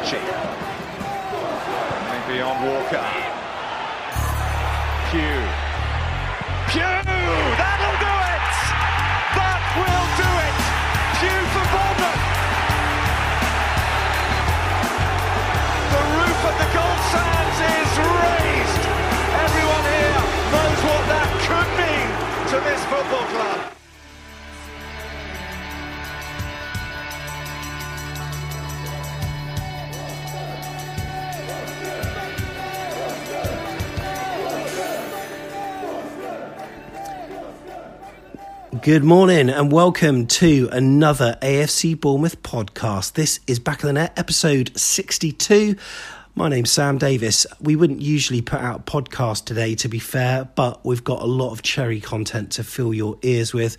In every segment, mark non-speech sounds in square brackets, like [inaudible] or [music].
Ritchie. On Walker. Good morning and welcome to another AFC Bournemouth podcast. This is Back of the Net, episode 62. My name's Sam Davis. We wouldn't usually put out a podcast today, to be fair, but we've got a lot of cherry content to fill your ears with.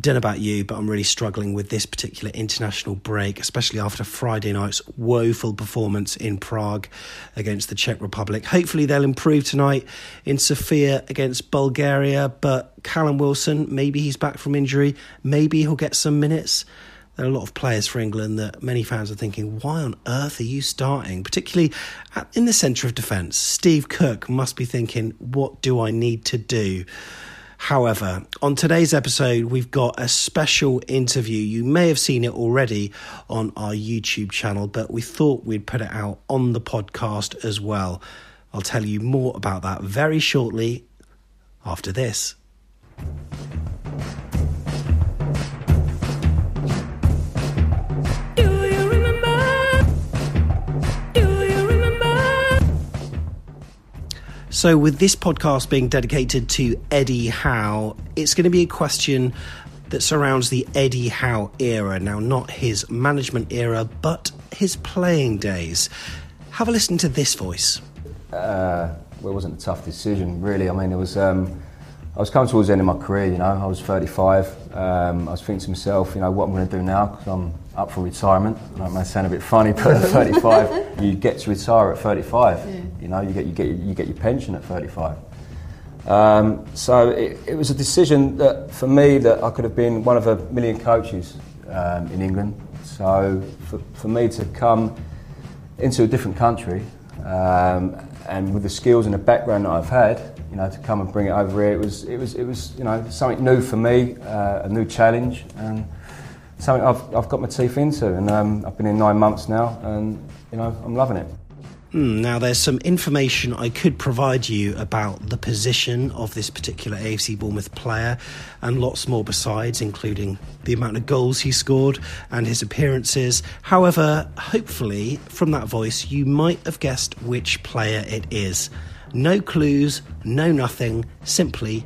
Don't know about you, but I'm really struggling with this particular international break, especially after Friday night's woeful performance in Prague against the Czech Republic. Hopefully, they'll improve tonight in Sofia against Bulgaria. But Callum Wilson, maybe he's back from injury, maybe he'll get some minutes. There are a lot of players for England that many fans are thinking, why on earth are you starting? Particularly in the centre of defence. Steve Cook must be thinking, what do I need to do? However, on today's episode, we've got a special interview. You may have seen it already on our YouTube channel, but we thought we'd put it out on the podcast as well. I'll tell you more about that very shortly after this. So, with this podcast being dedicated to Eddie Howe, it's going to be a question that surrounds the Eddie Howe era. Now, not his management era, but his playing days. Have a listen to this voice. Uh, well, it wasn't a tough decision, really. I mean, it was. Um, I was coming towards the end of my career, you know. I was 35. Um, I was thinking to myself, you know, what I'm going to do now because I'm up for retirement. That may sound a bit funny, but at [laughs] 35, you get to retire at 35. Yeah. You know, you get you get you get your pension at 35. Um, so it, it, was a decision that, for me, that I could have been one of a million coaches um, in England. So for, for me to come into a different country um, and with the skills and the background that I've had, you know, to come and bring it over here, it was it was it was you know something new for me, uh, a new challenge, and something I've I've got my teeth into. And um, I've been in nine months now, and you know I'm loving it. Mm, now, there's some information I could provide you about the position of this particular AFC Bournemouth player and lots more besides, including the amount of goals he scored and his appearances. However, hopefully, from that voice, you might have guessed which player it is. No clues, no nothing, simply,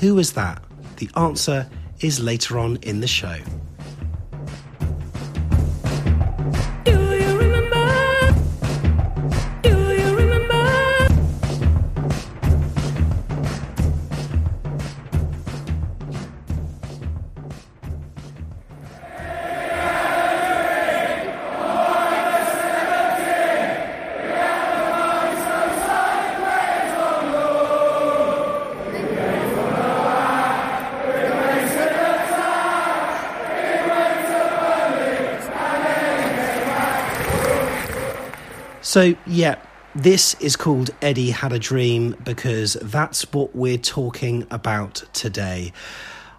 who is that? The answer is later on in the show. So, yeah, this is called Eddie Had a Dream because that's what we're talking about today.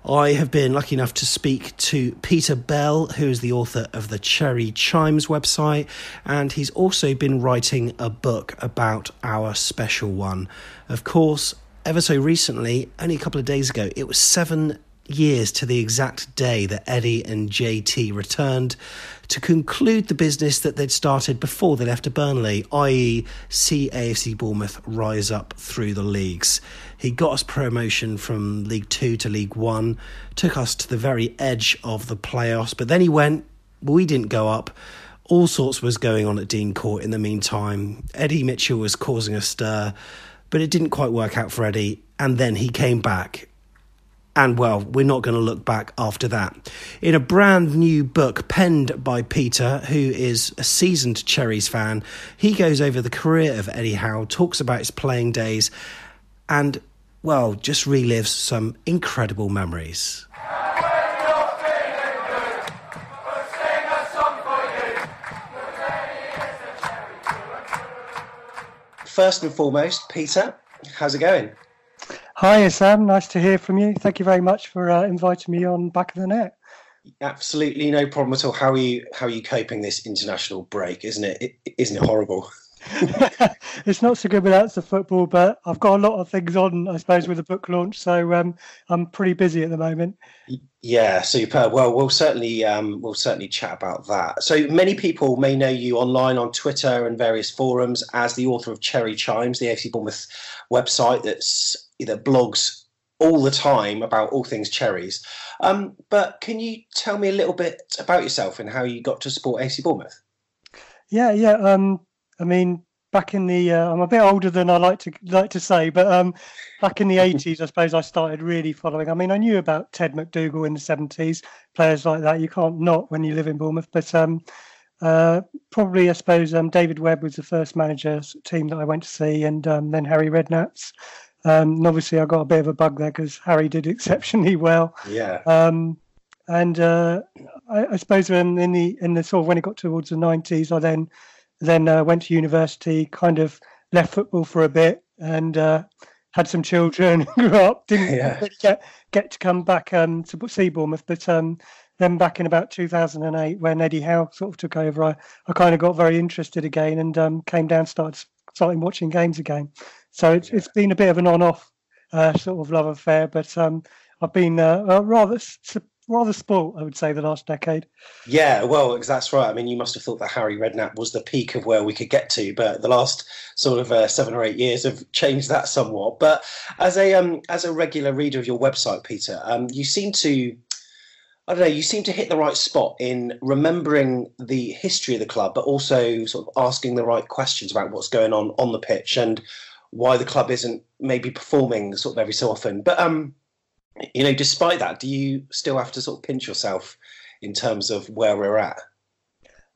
I have been lucky enough to speak to Peter Bell, who is the author of the Cherry Chimes website, and he's also been writing a book about our special one. Of course, ever so recently, only a couple of days ago, it was seven years to the exact day that Eddie and JT returned to conclude the business that they'd started before they left to Burnley, i.e., see AFC Bournemouth rise up through the leagues. He got us promotion from League Two to League One, took us to the very edge of the playoffs, but then he went, we didn't go up. All sorts was going on at Dean Court in the meantime. Eddie Mitchell was causing a stir, but it didn't quite work out for Eddie. And then he came back and well, we're not going to look back after that. In a brand new book penned by Peter, who is a seasoned Cherries fan, he goes over the career of Eddie Howe, talks about his playing days, and well, just relives some incredible memories. First and foremost, Peter, how's it going? Hi, Sam. Nice to hear from you. Thank you very much for uh, inviting me on Back of the Net. Absolutely no problem at all. How are you? How are you coping this international break? Isn't it? it isn't it horrible? [laughs] [laughs] it's not so good without the football, but I've got a lot of things on, I suppose, with the book launch. So um, I'm pretty busy at the moment. Yeah, super. Well, we'll certainly um, we'll certainly chat about that. So many people may know you online on Twitter and various forums as the author of Cherry Chimes, the AFC Bournemouth website that's that blogs all the time about all things cherries. Um, but can you tell me a little bit about yourself and how you got to support AC Bournemouth? Yeah, yeah. Um, I mean, back in the uh, I'm a bit older than I like to like to say, but um, back in the [laughs] 80s, I suppose I started really following. I mean, I knew about Ted MacDougall in the 70s, players like that. You can't not when you live in Bournemouth, but um, uh, probably I suppose um, David Webb was the first manager team that I went to see, and um, then Harry Redknapp's. Um, and obviously, I got a bit of a bug there because Harry did [laughs] exceptionally well. Yeah. Um, and uh, I, I, suppose in the in the sort of when it got towards the nineties, I then then uh, went to university, kind of left football for a bit, and uh, had some children, [laughs] grew up, didn't yeah. [laughs] get get to come back um, to see Bournemouth, but um, then back in about 2008 when Eddie Howe sort of took over, I, I kind of got very interested again and um, came down, started starting watching games again. So it's it's been a bit of an on-off uh, sort of love affair, but um, I've been uh, uh, rather rather spoilt, I would say, the last decade. Yeah, well, that's right. I mean, you must have thought that Harry Redknapp was the peak of where we could get to, but the last sort of uh, seven or eight years have changed that somewhat. But as a um, as a regular reader of your website, Peter, um, you seem to I don't know, you seem to hit the right spot in remembering the history of the club, but also sort of asking the right questions about what's going on on the pitch. And why the club isn't maybe performing sort of every so often. But um, you know, despite that, do you still have to sort of pinch yourself in terms of where we're at?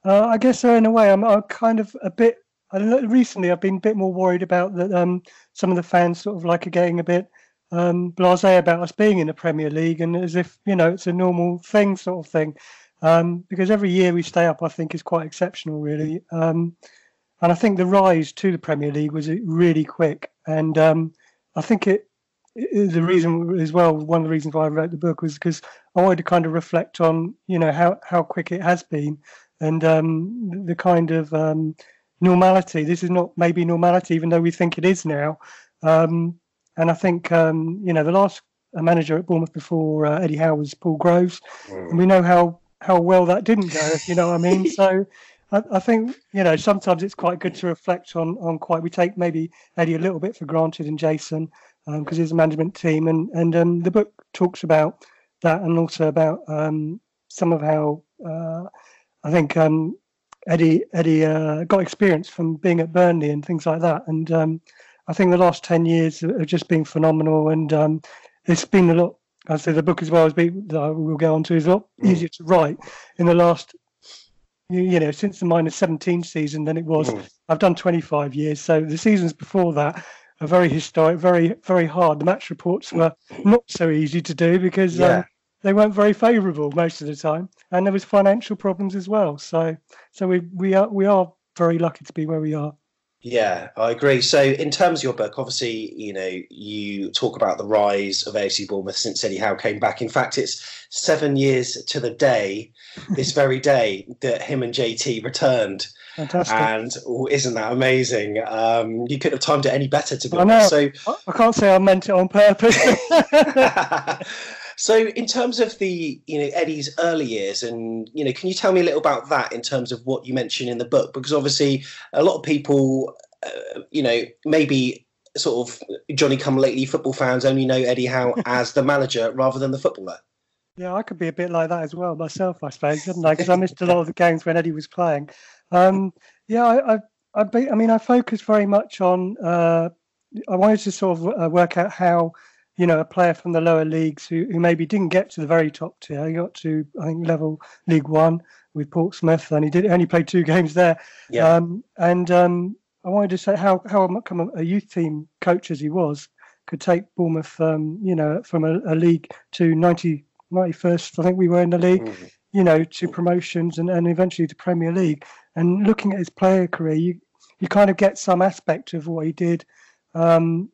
Uh, I guess so. In a way, I'm, I'm kind of a bit. I don't know, recently, I've been a bit more worried about that. Um, some of the fans sort of like are getting a bit um, blasé about us being in the Premier League, and as if you know it's a normal thing, sort of thing. Um, because every year we stay up, I think is quite exceptional, really. Um, and I think the rise to the Premier League was really quick. And um, I think it, it, the reason as well, one of the reasons why I wrote the book was because I wanted to kind of reflect on, you know, how, how quick it has been and um, the kind of um, normality. This is not maybe normality, even though we think it is now. Um, and I think, um, you know, the last manager at Bournemouth before uh, Eddie Howe was Paul Groves. Mm. And we know how, how well that didn't go, if you know what I mean. [laughs] So I, I, think you know sometimes it's quite good to reflect on on quite. We take maybe Eddie a little bit for granted and Jason because um, he's a management team, and and um, the book talks about that and also about um, some of how uh, I think um, Eddie Eddie uh, got experience from being at Burnley and things like that, and um, I think the last ten years have just been phenomenal, and um, it's been a lot. I say the book as well as been, we'll go on to is a lot mm. easier to write in the last you, you know, since the minus 17 season than it was. Mm. I've done 25 years. So the seasons before that are very historic, very, very hard. The match reports were not so easy to do because um, yeah. um, they weren't very favourable most of the time. And there was financial problems as well. So, so we, we are, we are very lucky to be where we are. Yeah, I agree. So, in terms of your book, obviously, you know, you talk about the rise of AFC Bournemouth since Eddie Howe came back. In fact, it's seven years to the day, [laughs] this very day, that him and JT returned. Fantastic. And oh, isn't that amazing? Um, you couldn't have timed it any better, to be I honest. Know. So I can't say I meant it on purpose. [laughs] [laughs] So, in terms of the you know Eddie's early years, and you know, can you tell me a little about that in terms of what you mentioned in the book? Because obviously, a lot of people, uh, you know, maybe sort of Johnny come lately football fans only know Eddie Howe [laughs] as the manager rather than the footballer. Yeah, I could be a bit like that as well myself, I suppose, couldn't I? Because I missed a lot of the games when Eddie was playing. Um, yeah, I, I, I, be, I, mean, I focused very much on. Uh, I wanted to sort of uh, work out how, you know, a player from the lower leagues who, who maybe didn't get to the very top tier, he got to I think level League One with Portsmouth, and he did only played two [laughs] games there. Yeah. Um, and um, I wanted to say how how come a youth team coach as he was could take Bournemouth, um, you know, from a, a league to 90 91st, I think we were in the league, mm-hmm. you know, to promotions and, and eventually to Premier League. And looking at his player career, you, you kind of get some aspect of what he did um,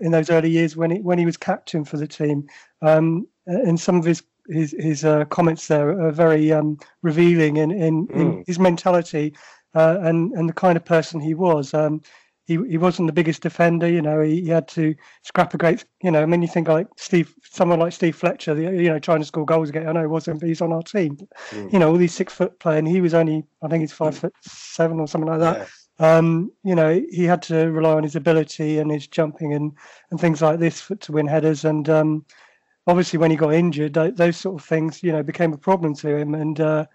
in those early years when he, when he was captain for the team. Um, and some of his his, his uh, comments there are very um, revealing in, in, mm. in, his mentality uh, and, and the kind of person he was. Um, he, he wasn't the biggest defender. You know, he, he, had to scrap a great. You know, I mean, you think like Steve, someone like Steve Fletcher, you know, trying to score goals again. I know he wasn't, but he's on our team. Mm. You know, all these six foot play, and he was only, I think he's five mm. foot seven or something like that. Um, you know, he had to rely on his ability and his jumping and and things like this for, to win headers. And um, obviously, when he got injured, those sort of things, you know, became a problem to him. And uh,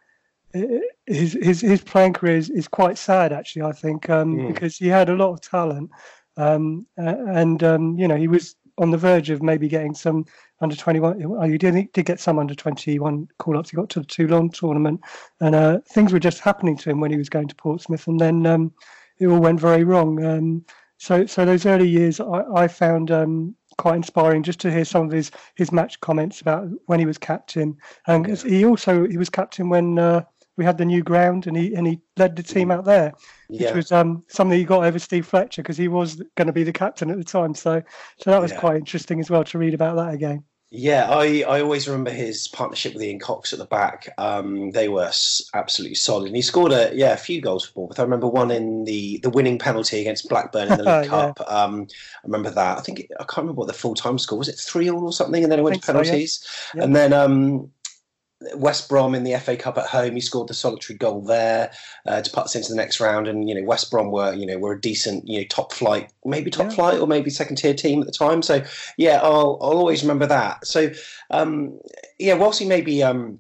his his his playing career is, is quite sad actually. I think um, mm. because he had a lot of talent, um, and um, you know he was on the verge of maybe getting some under twenty one. He did did get some under twenty one call ups. He got to the Toulon tournament, and uh, things were just happening to him when he was going to Portsmouth, and then um, it all went very wrong. Um, so so those early years I, I found um, quite inspiring just to hear some of his his match comments about when he was captain and he also he was captain when uh, we had the new ground and he and he led the team out there, which yeah. was um, something he got over Steve Fletcher because he was going to be the captain at the time. So so that was yeah. quite interesting as well to read about that again. Yeah, I, I always remember his partnership with Ian Cox at the back. Um, they were absolutely solid. And he scored a yeah a few goals for Bournemouth. I remember one in the, the winning penalty against Blackburn in the [laughs] League yeah. Cup. Um, I remember that. I think I can't remember what the full time score was. It three all or something, and then it went to penalties. So, yeah. And then um, West Brom in the FA Cup at home. He scored the solitary goal there uh, to put us into the next round. And you know, West Brom were you know were a decent you know top flight, maybe top yeah. flight or maybe second tier team at the time. So yeah, I'll I'll always remember that. So um, yeah, whilst he maybe um,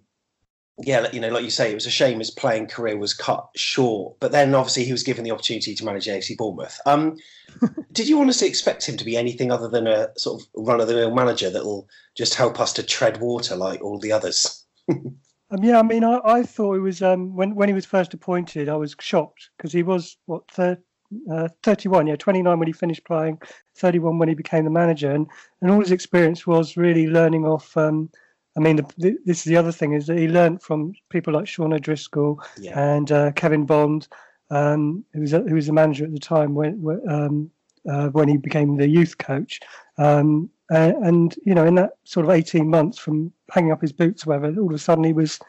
yeah, you know, like you say, it was a shame his playing career was cut short. But then obviously he was given the opportunity to manage AFC Bournemouth. Um, [laughs] did you honestly expect him to be anything other than a sort of run of the mill manager that will just help us to tread water like all the others? [laughs] um, yeah, I mean, I, I thought it was um, when when he was first appointed, I was shocked because he was what thir- uh, 31, yeah, 29 when he finished playing, 31 when he became the manager, and and all his experience was really learning off. Um, I mean, the, the, this is the other thing is that he learned from people like Sean O'Driscoll yeah. and uh, Kevin Bond, um, who was a, who was the manager at the time when um, uh, when he became the youth coach. Um, and you know, in that sort of eighteen months from hanging up his boots, or whatever, all of a sudden he was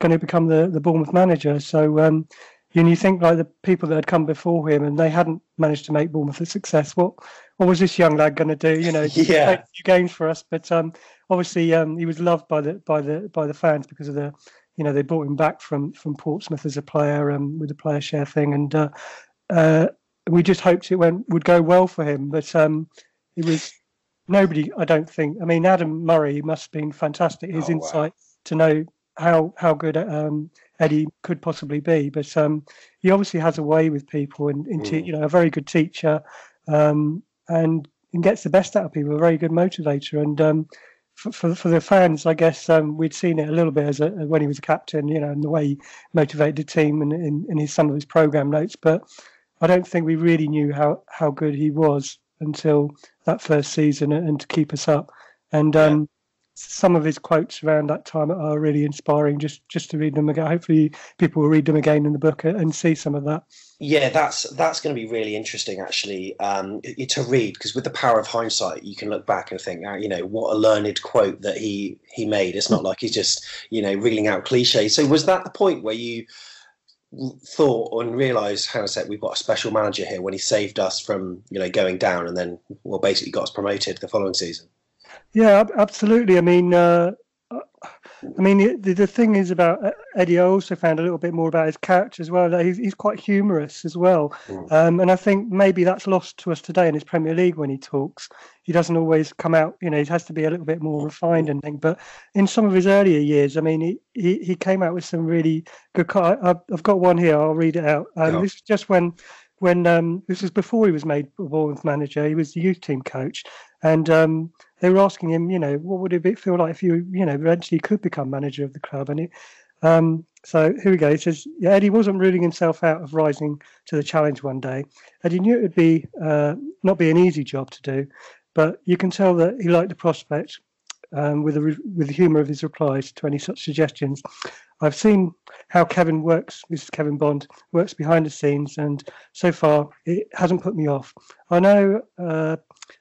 going to become the the Bournemouth manager. So um, you and you think like the people that had come before him and they hadn't managed to make Bournemouth a success. What what was this young lad going to do? You know, [laughs] yeah, a few games for us, but um, obviously um, he was loved by the by the by the fans because of the you know they brought him back from from Portsmouth as a player um, with the player share thing, and uh, uh, we just hoped it went would go well for him. But um, it was nobody, I don't think. I mean, Adam Murray must have been fantastic. His oh, insight wow. to know how how good um, Eddie could possibly be, but um, he obviously has a way with people, and, and mm. you know, a very good teacher, um, and, and gets the best out of people. A very good motivator, and um, for, for, for the fans, I guess um, we'd seen it a little bit as a, when he was a captain, you know, and the way he motivated the team and in, in his some of his program notes. But I don't think we really knew how how good he was until that first season and to keep us up. And um, yeah. some of his quotes around that time are really inspiring. Just just to read them again. Hopefully, people will read them again in the book and see some of that. Yeah, that's that's going to be really interesting actually um, to read because with the power of hindsight, you can look back and think, ah, you know, what a learned quote that he he made. It's not like he's just you know reeling out cliches. So was that the point where you? Thought and realised, a we've got a special manager here when he saved us from, you know, going down and then, well, basically got us promoted the following season. Yeah, absolutely. I mean, uh, I mean, the, the thing is about uh, Eddie. I also found a little bit more about his character as well. That he's, he's quite humorous as well, mm. um, and I think maybe that's lost to us today in his Premier League when he talks. He doesn't always come out. You know, he has to be a little bit more refined and thing. But in some of his earlier years, I mean, he he, he came out with some really good. I, I've got one here. I'll read it out. Um, yeah. This is just when when um, this was before he was made Bournemouth manager. He was the youth team coach, and um, they were asking him, you know, what would it feel like if you, you know, eventually could become manager of the club? And it, um, so here we go. He says, yeah, Eddie wasn't ruling himself out of rising to the challenge one day. Eddie knew it would be uh, not be an easy job to do, but you can tell that he liked the prospect um, with, the, with the humour of his replies to any such suggestions. I've seen how Kevin works, This is Kevin Bond, works behind the scenes, and so far it hasn't put me off. I know uh,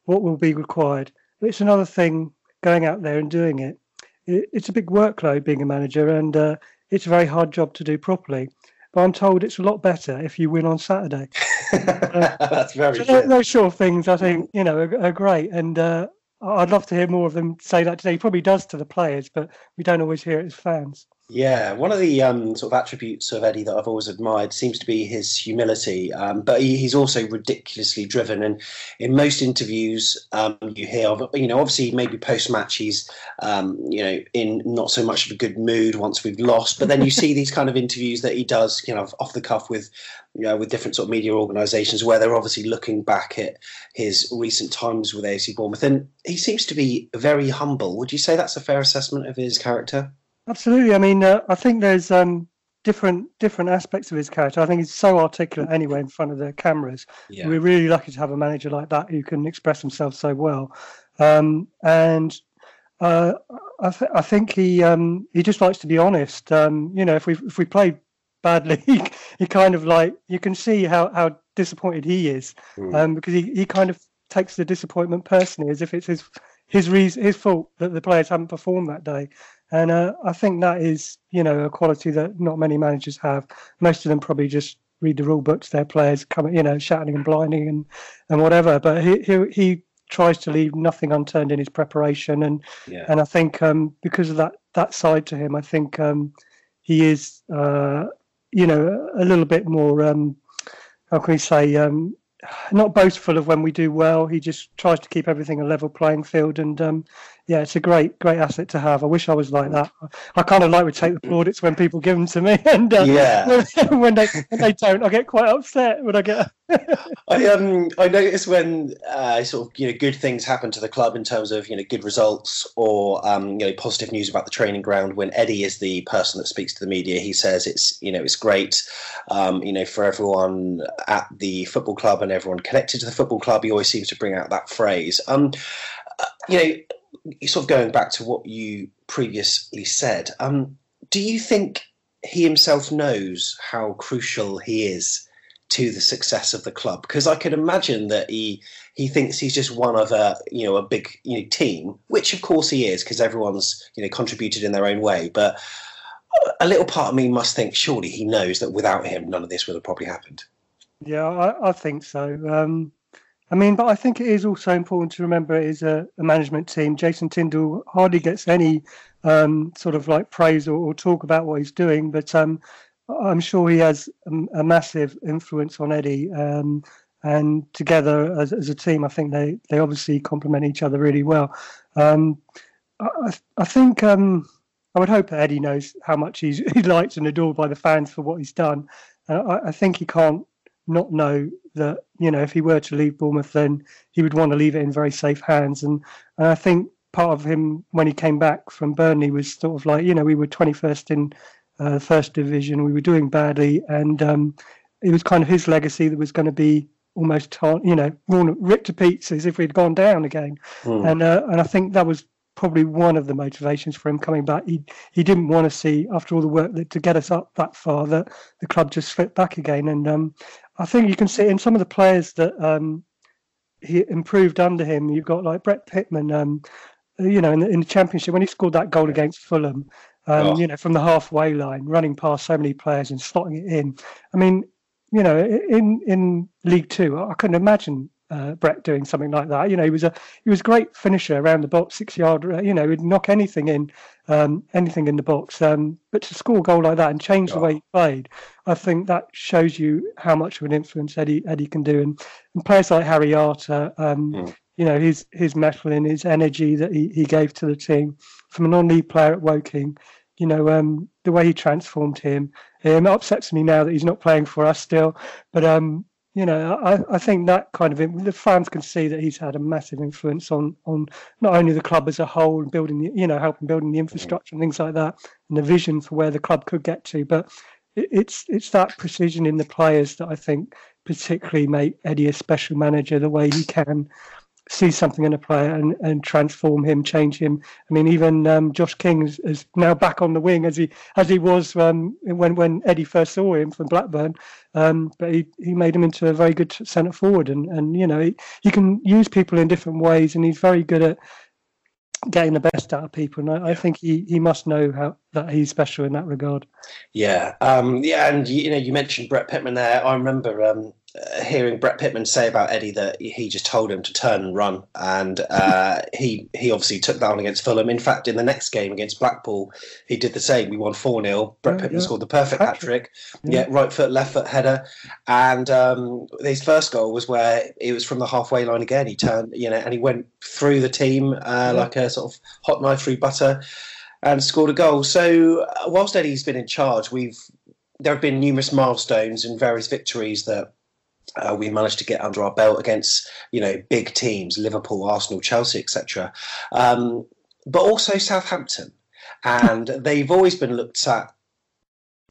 what will be required, but it's another thing going out there and doing it. it it's a big workload being a manager, and uh, it's a very hard job to do properly. But I'm told it's a lot better if you win on Saturday. [laughs] uh, That's very so those sort of things, I think, you know, are, are great, and uh, I'd love to hear more of them say that today. He probably does to the players, but we don't always hear it as fans. Yeah, one of the um, sort of attributes of Eddie that I've always admired seems to be his humility, um, but he, he's also ridiculously driven. And in most interviews, um, you hear of, you know, obviously maybe post match he's, um, you know, in not so much of a good mood once we've lost, but then you see these kind of interviews that he does, you know, off the cuff with, you know, with different sort of media organisations where they're obviously looking back at his recent times with AFC Bournemouth, and he seems to be very humble. Would you say that's a fair assessment of his character? Absolutely. I mean, uh, I think there's um, different different aspects of his character. I think he's so articulate anyway in front of the cameras. Yeah. We're really lucky to have a manager like that who can express himself so well. Um, and uh, I, th- I, think he um, he just likes to be honest. Um, you know, if we if we play badly, [laughs] he, kind of like you can see how, how disappointed he is mm. because he, he kind of takes the disappointment personally as if it's his his reason, his fault that the players haven't performed that day. And uh, I think that is, you know, a quality that not many managers have. Most of them probably just read the rule books. Their players coming, you know, shouting and blinding and, and whatever. But he, he he tries to leave nothing unturned in his preparation, and yeah. and I think um, because of that that side to him, I think um, he is, uh, you know, a little bit more. Um, how can we say? Um, not boastful of when we do well. He just tries to keep everything a level playing field, and um, yeah, it's a great, great asset to have. I wish I was like that. I kind of like to take the plaudits when people give them to me, [laughs] and uh, yeah, [laughs] when they when they don't, I get quite upset when I get. [laughs] I um I notice when uh, sort of you know good things happen to the club in terms of you know good results or um you know positive news about the training ground. When Eddie is the person that speaks to the media, he says it's you know it's great, um you know for everyone at the football club and everyone connected to the football club. He always seems to bring out that phrase. Um, uh, you know sort of going back to what you previously said, um, do you think he himself knows how crucial he is to the success of the club? Because I could imagine that he he thinks he's just one of a you know a big you know, team, which of course he is because everyone's you know contributed in their own way. But a little part of me must think surely he knows that without him, none of this would have probably happened. Yeah, I, I think so. Um, I mean, but I think it is also important to remember it is a, a management team. Jason Tindall hardly gets any um, sort of like praise or, or, talk about what he's doing, but um, I'm sure he has a, a massive influence on Eddie. Um, and together as, as, a team, I think they, they obviously complement each other really well. Um, I, I, think um, I would hope that Eddie knows how much he's [laughs] he liked and adored by the fans for what he's done. Uh, I, I think he can't not know that you know if he were to leave Bournemouth, then he would want to leave it in very safe hands. And, and I think part of him when he came back from Burnley was sort of like you know we were 21st in uh, first division, we were doing badly, and um, it was kind of his legacy that was going to be almost you know ripped to pieces if we'd gone down again. Mm. And uh, and I think that was probably one of the motivations for him coming back. He he didn't want to see after all the work that, to get us up that far that the club just slipped back again. And um, I think you can see in some of the players that um, he improved under him. You've got like Brett Pitman, um, you know, in the, in the championship when he scored that goal against Fulham, um, oh. you know, from the halfway line, running past so many players and slotting it in. I mean, you know, in in League Two, I couldn't imagine uh, Brett doing something like that. You know, he was a he was a great finisher around the box, six yard. You know, he'd knock anything in, um, anything in the box. Um, but to score a goal like that and change the way he played, I think that shows you how much of an influence Eddie Eddie can do. And, and players like Harry Arter, um, mm. you know, his his mettle and his energy that he, he gave to the team from a non-league player at Woking. You know, um, the way he transformed him. It upsets me now that he's not playing for us still, but um, you know, I, I think that kind of the fans can see that he's had a massive influence on on not only the club as a whole, and building the, you know, helping building the infrastructure and things like that, and the vision for where the club could get to. But it, it's it's that precision in the players that I think particularly make Eddie a special manager. The way he can see something in a player and, and transform him, change him. I mean, even um, Josh King is, is, now back on the wing as he as he was um, when when Eddie first saw him from Blackburn. Um, but he, he made him into a very good centre forward, and and you know he, he can use people in different ways, and he's very good at getting the best out of people. And I, I, think he, he must know how that he's special in that regard. Yeah, um, yeah, and you know you mentioned Brett Pitman there. I remember um, hearing Brett Pitman say about Eddie that he just told him to turn and run, and uh, he he obviously took that on against Fulham. In fact, in the next game against Blackpool, he did the same. We won four 0 Brett Pitman yeah. scored the perfect hat trick. Yeah. yeah. right foot, left foot header, and um, his first goal was where it was from the halfway line again. He turned, you know, and he went through the team uh, yeah. like a sort of hot knife through butter, and scored a goal. So uh, whilst Eddie's been in charge, we've there have been numerous milestones and various victories that uh, we managed to get under our belt against you know big teams, Liverpool, Arsenal, Chelsea, etc. Um, but also Southampton, and [laughs] they've always been looked at.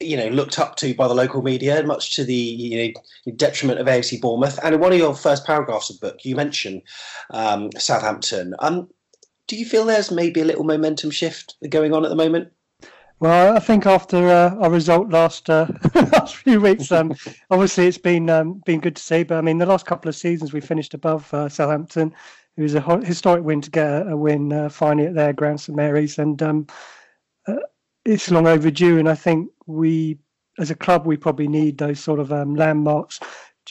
You know, looked up to by the local media, much to the you know, detriment of AFC Bournemouth. And in one of your first paragraphs of the book, you mention um, Southampton. Um, do you feel there's maybe a little momentum shift going on at the moment? Well, I think after uh, our result last uh, [laughs] last few weeks, um, obviously it's been um, been good to see. But I mean, the last couple of seasons we finished above uh, Southampton. It was a historic win to get a, win uh, finally at their ground St Mary's, and um, uh, it's long overdue. And I think we, as a club, we probably need those sort of um, landmarks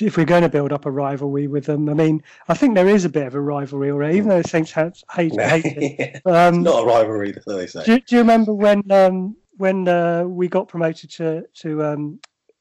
if we're going to build up a rivalry with them. I mean, I think there is a bit of a rivalry already, even though Saints hate, [laughs] hate, it. Um, not a rivalry, they say. Do, do you remember when um, when uh, we got promoted to to um,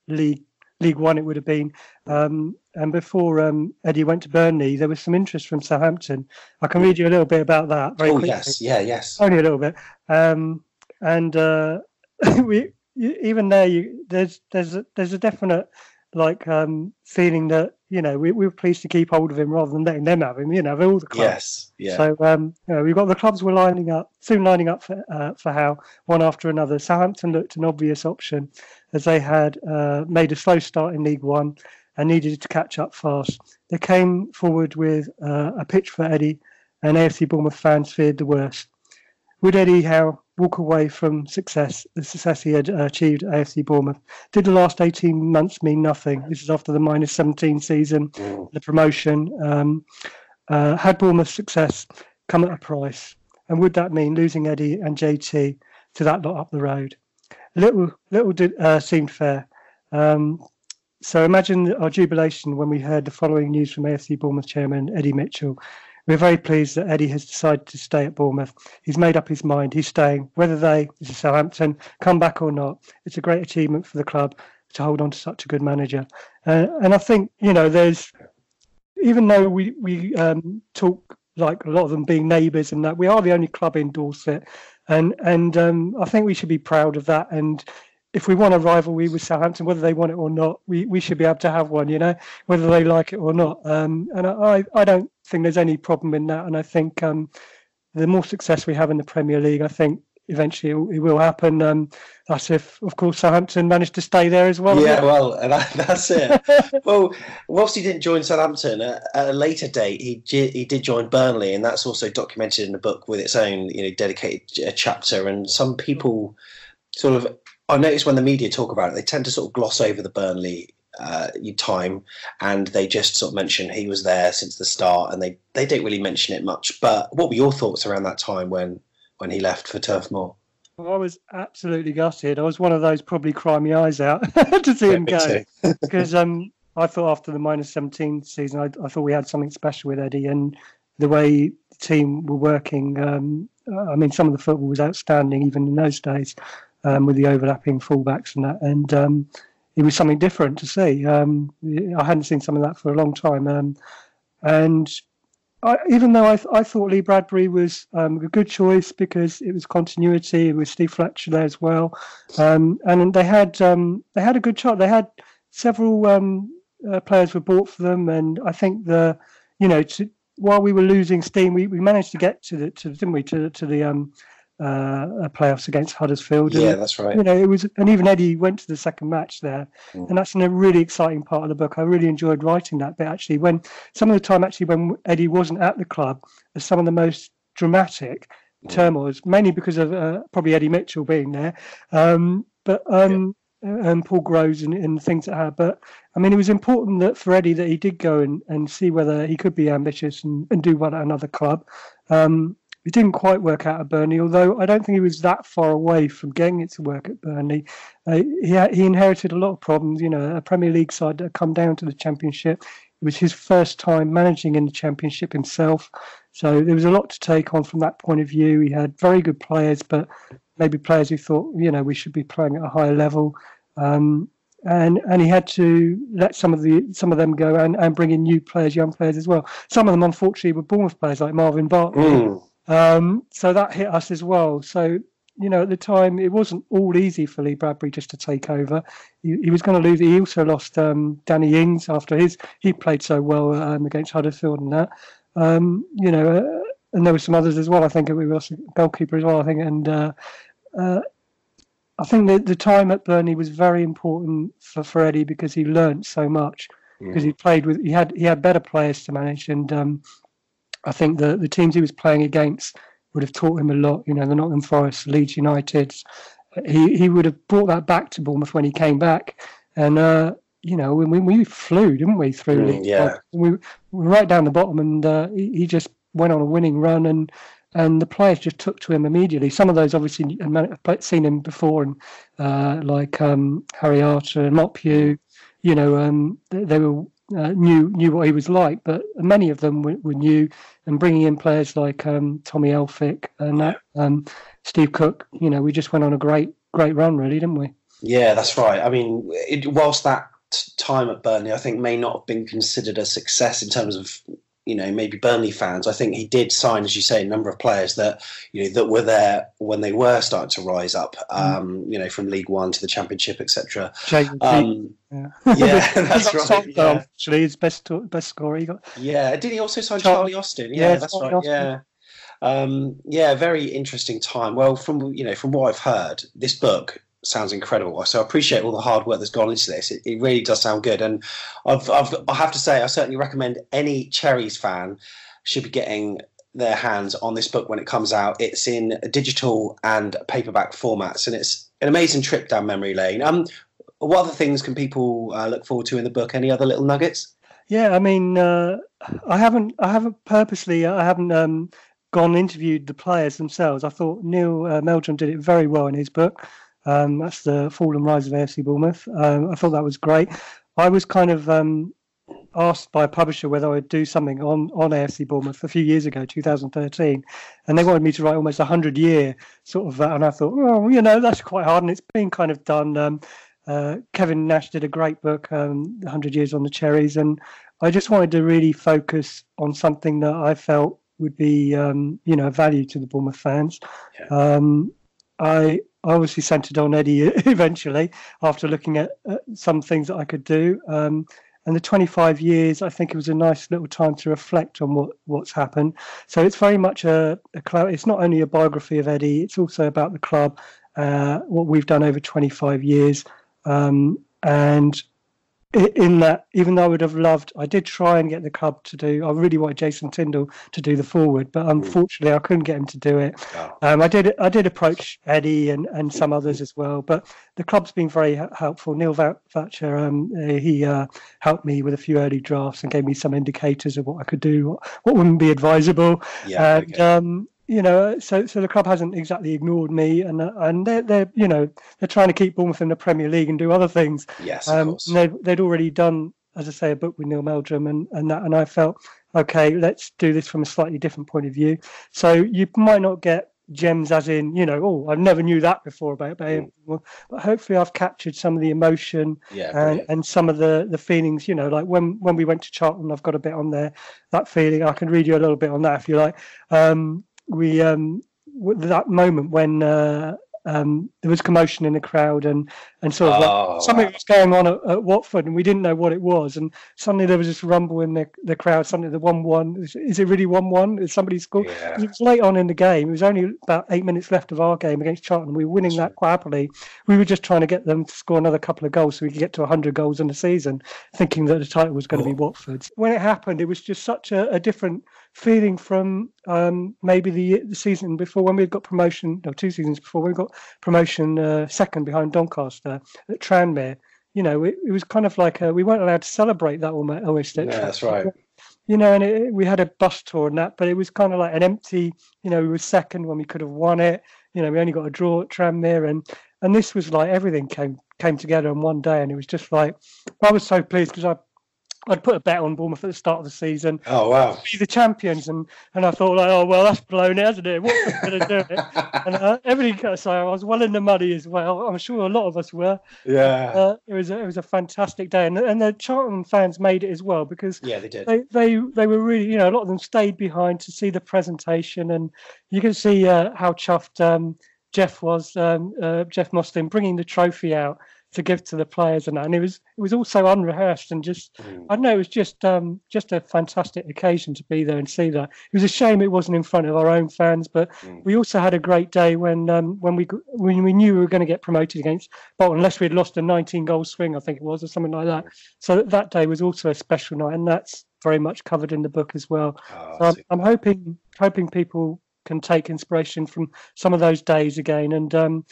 League League One? It would have been, um, and before um, Eddie went to Burnley, there was some interest from Southampton. I can read you a little bit about that. oh quickly. yes, yeah, yes, only a little bit. Um, and uh, [laughs] we even there, you, there's there's a, there's a definite like um, feeling that you know we, we were pleased to keep hold of him rather than letting them have him. You know, all the clubs. Yes, yeah. So um, you know, we've got the clubs were lining up soon, lining up for uh, for Howe one after another. Southampton looked an obvious option as they had uh, made a slow start in League One and needed to catch up fast. They came forward with uh, a pitch for Eddie, and AFC Bournemouth fans feared the worst. Would Eddie Howe walk away from success, the success he had achieved at AFC Bournemouth. Did the last 18 months mean nothing? This is after the minus 17 season, mm. the promotion. Um, uh, had Bournemouth's success come at a price? And would that mean losing Eddie and JT to that lot up the road? Little, little did, uh, seemed fair. Um, so imagine our jubilation when we heard the following news from AFC Bournemouth chairman Eddie Mitchell. We're very pleased that Eddie has decided to stay at Bournemouth. He's made up his mind. He's staying, whether they, this is Southampton, come back or not. It's a great achievement for the club to hold on to such a good manager. Uh, and I think, you know, there's, even though we, we um, talk like a lot of them being neighbours and that, we are the only club in Dorset. And, and um, I think we should be proud of that. And if we want a rivalry with Southampton, whether they want it or not, we, we should be able to have one, you know, whether they like it or not. Um, and I, I don't think there's any problem in that. And I think um, the more success we have in the Premier League, I think eventually it, will happen. Um, that's if, of course, Southampton managed to stay there as well. Yeah, well, that, [laughs] that's it. [laughs] well, whilst he didn't join Southampton, at, at, a later date, he he did join Burnley, and that's also documented in the book with its own, you know, dedicated uh, chapter. And some people sort of I notice when the media talk about it, they tend to sort of gloss over the Burnley uh, time, and they just sort of mention he was there since the start, and they they don't really mention it much. But what were your thoughts around that time when when he left for Turf Moor? Well, I was absolutely gutted. I was one of those probably cry my eyes out [laughs] to see him [laughs] go because [laughs] um, I thought after the minus 17 season, I, I, thought we had something special with Eddie and the way the team were working. Um, I mean, some of the football was outstanding even in those days um, with the overlapping fullbacks and that. And um, it was something different to see. Um, I hadn't seen some of that for a long time. Um, and I, even though I, I thought Lee Bradbury was um, a good choice because it was continuity with Steve Fletcher there as well, um, and they had they had a good chart. They had several uh, players were bought for them, and I think the you know to, while we were losing steam, we, we managed to get to the to didn't we to to the um, uh, playoffs against Huddersfield. And, yeah, that's right. You know, it was, and even Eddie went to the second match there, mm. and that's a really exciting part of the book. I really enjoyed writing that bit. Actually, when some of the time, actually, when Eddie wasn't at the club, as some of the most dramatic mm. turmoils, mainly because of uh, probably Eddie Mitchell being there, um, but um, yeah. and Paul Groves and, and things that had. But I mean, it was important that for Eddie that he did go and, and see whether he could be ambitious and, and do well at another club. Um, it didn't quite work out at Burnley, although I don't think he was that far away from getting it to work at Burnley. Uh, he, he inherited a lot of problems, you know, a Premier League side that had come down to the Championship. It was his first time managing in the Championship himself. So there was a lot to take on from that point of view. He had very good players, but maybe players who thought, you know, we should be playing at a higher level. Um, and and he had to let some of the some of them go and, and bring in new players, young players as well. Some of them, unfortunately, were Bournemouth players like Marvin Bartley. Mm. Um, so that hit us as well. So you know, at the time, it wasn't all easy for Lee Bradbury just to take over. He, he was going to lose. He also lost um, Danny Ings after his he played so well um, against Huddersfield and that. Um, you know, uh, and there were some others as well. I think we lost a goalkeeper as well. I think, and uh, uh, I think the the time at Burnley was very important for, for Eddie because he learned so much. Because he played with, he had he had better players to manage, and um, I think the the teams he was playing against would have taught him a lot. You know, the Nottingham Forest, Leeds United. He he would have brought that back to Bournemouth when he came back, and uh, you know, we, we flew, didn't we, through mm, Leeds? Yeah, we, we were right down the bottom, and uh, he, he just went on a winning run, and and the players just took to him immediately. Some of those obviously I've seen him before, and uh, like um, Harry Arter and Marc Pugh, you know, um, they, they, were uh, knew knew what he was like, but many of them were, were new. And bringing in players like um, Tommy Elphick and that, um, Steve Cook, you know, we just went on a great great run, really, didn't we? Yeah, that's right. I mean, it, whilst that time at Burnley, I think may not have been considered a success in terms of you know maybe Burnley fans. I think he did sign, as you say, a number of players that you know that were there when they were starting to rise up. Mm. Um, mm. You know, from League One to the Championship, etc. Um, yeah, [laughs] [laughs] yeah that's right. Yeah. Actually, his best best scorer. He got. Yeah, did he also sign Charlie, Charlie Austin? Yeah, yeah that's Charlie right. Austin. Yeah. Um, yeah, very interesting time. Well, from you know, from what I've heard, this book sounds incredible. So I appreciate all the hard work that's gone into this. It, it really does sound good, and I've, I've, I have to say, I certainly recommend any Cherries fan should be getting their hands on this book when it comes out. It's in digital and paperback formats, and it's an amazing trip down memory lane. Um, what other things can people uh, look forward to in the book? Any other little nuggets? Yeah, I mean, uh, I haven't, I haven't purposely, I haven't um, gone and interviewed the players themselves. I thought Neil uh, Meldrum did it very well in his book. Um, that's the fall and rise of AFC Bournemouth. Um, I thought that was great. I was kind of um, asked by a publisher whether I'd do something on, on AFC Bournemouth a few years ago, 2013, and they wanted me to write almost a hundred year sort of that, and I thought, well, you know, that's quite hard, and it's been kind of done. Um, uh, Kevin Nash did a great book, um, 100 Years on the Cherries, and I just wanted to really focus on something that I felt would be, um, you know, value to the Bournemouth fans. Yeah. Um, I obviously centered on Eddie [laughs] eventually after looking at, some things that I could do. Um, and the 25 years, I think it was a nice little time to reflect on what, what's happened. So it's very much a, a it's not only a biography of Eddie, it's also about the club, uh, what we've done over 25 years. Um, and in that, even though I would have loved, I did try and get the club to do. I really wanted Jason Tindall to do the forward, but unfortunately, I couldn't get him to do it. Um, I did. I did approach Eddie and, and some others as well, but the club's been very helpful. Neil Thatcher, um, he uh, helped me with a few early drafts and gave me some indicators of what I could do, what, what wouldn't be advisable. Yeah, and okay. um, you know, so so the club hasn't exactly ignored me, and and they're they're you know they're trying to keep Bournemouth in the Premier League and do other things. Yes, um, they'd they'd already done as I say, a book with Neil Meldrum and, and that, and I felt, okay, let's do this from a slightly different point of view. So you might not get gems as in you know oh i never knew that before about, about mm. but hopefully i've captured some of the emotion yeah, and, and some of the the feelings you know like when when we went to charlton i've got a bit on there that feeling i can read you a little bit on that if you like um we um that moment when uh, um, there was commotion in the crowd and and sort of oh, like something wow. was going on at, at, Watford and we didn't know what it was and suddenly there was this rumble in the, the crowd suddenly the one one is, is, it really one one is somebody scored? Yeah. it was late on in the game. It was only about eight minutes left of our game against Charlton. We were winning That's that quite happily we were just trying to get them to score another couple of goals so we could get to 100 goals in the season thinking that the title was going oh. to be Watford's. When it happened it was just such a, a different feeling from um, maybe the, the season before when we got promotion, no, two seasons before we got promotion uh, second behind Doncaster at Tranmere. You know, it, it was kind of like a, we weren't allowed to celebrate that almost. Yeah, that's right. You know, and it, we had a bus tour and that, but it was kind of like an empty. You know, we were second when we could have won it. You know, we only got a draw at Tranmere, and and this was like everything came came together in one day, and it was just like I was so pleased because I I'd put a bet on Bournemouth at the start of the season. Oh wow! Be the champions, and and I thought like, oh well, that's blown it, hasn't it? What's going to do it? and uh, [laughs] everything. So I was well in the money as well. I'm sure a lot of us were. Yeah. Uh, it was a, it was a fantastic day, and and the Charlton fans made it as well because yeah, they did. They they they were really you know a lot of them stayed behind to see the presentation, and you can see uh, how chuffed um, Jeff was, um, uh, Jeff Mostyn, bringing the trophy out to give to the players and that. And it was it was also unrehearsed and just mm. I don't know, it was just um, just a fantastic occasion to be there and see that. It was a shame it wasn't in front of our own fans, but mm. we also had a great day when um, when we when we knew we were going to get promoted against Bolton, unless we had lost a 19 goal swing, I think it was, or something like that. So that day was also a special night, and that's very much covered in the book as well. Oh, so I'm, I'm, hoping hoping people can take inspiration from some of those days again and um,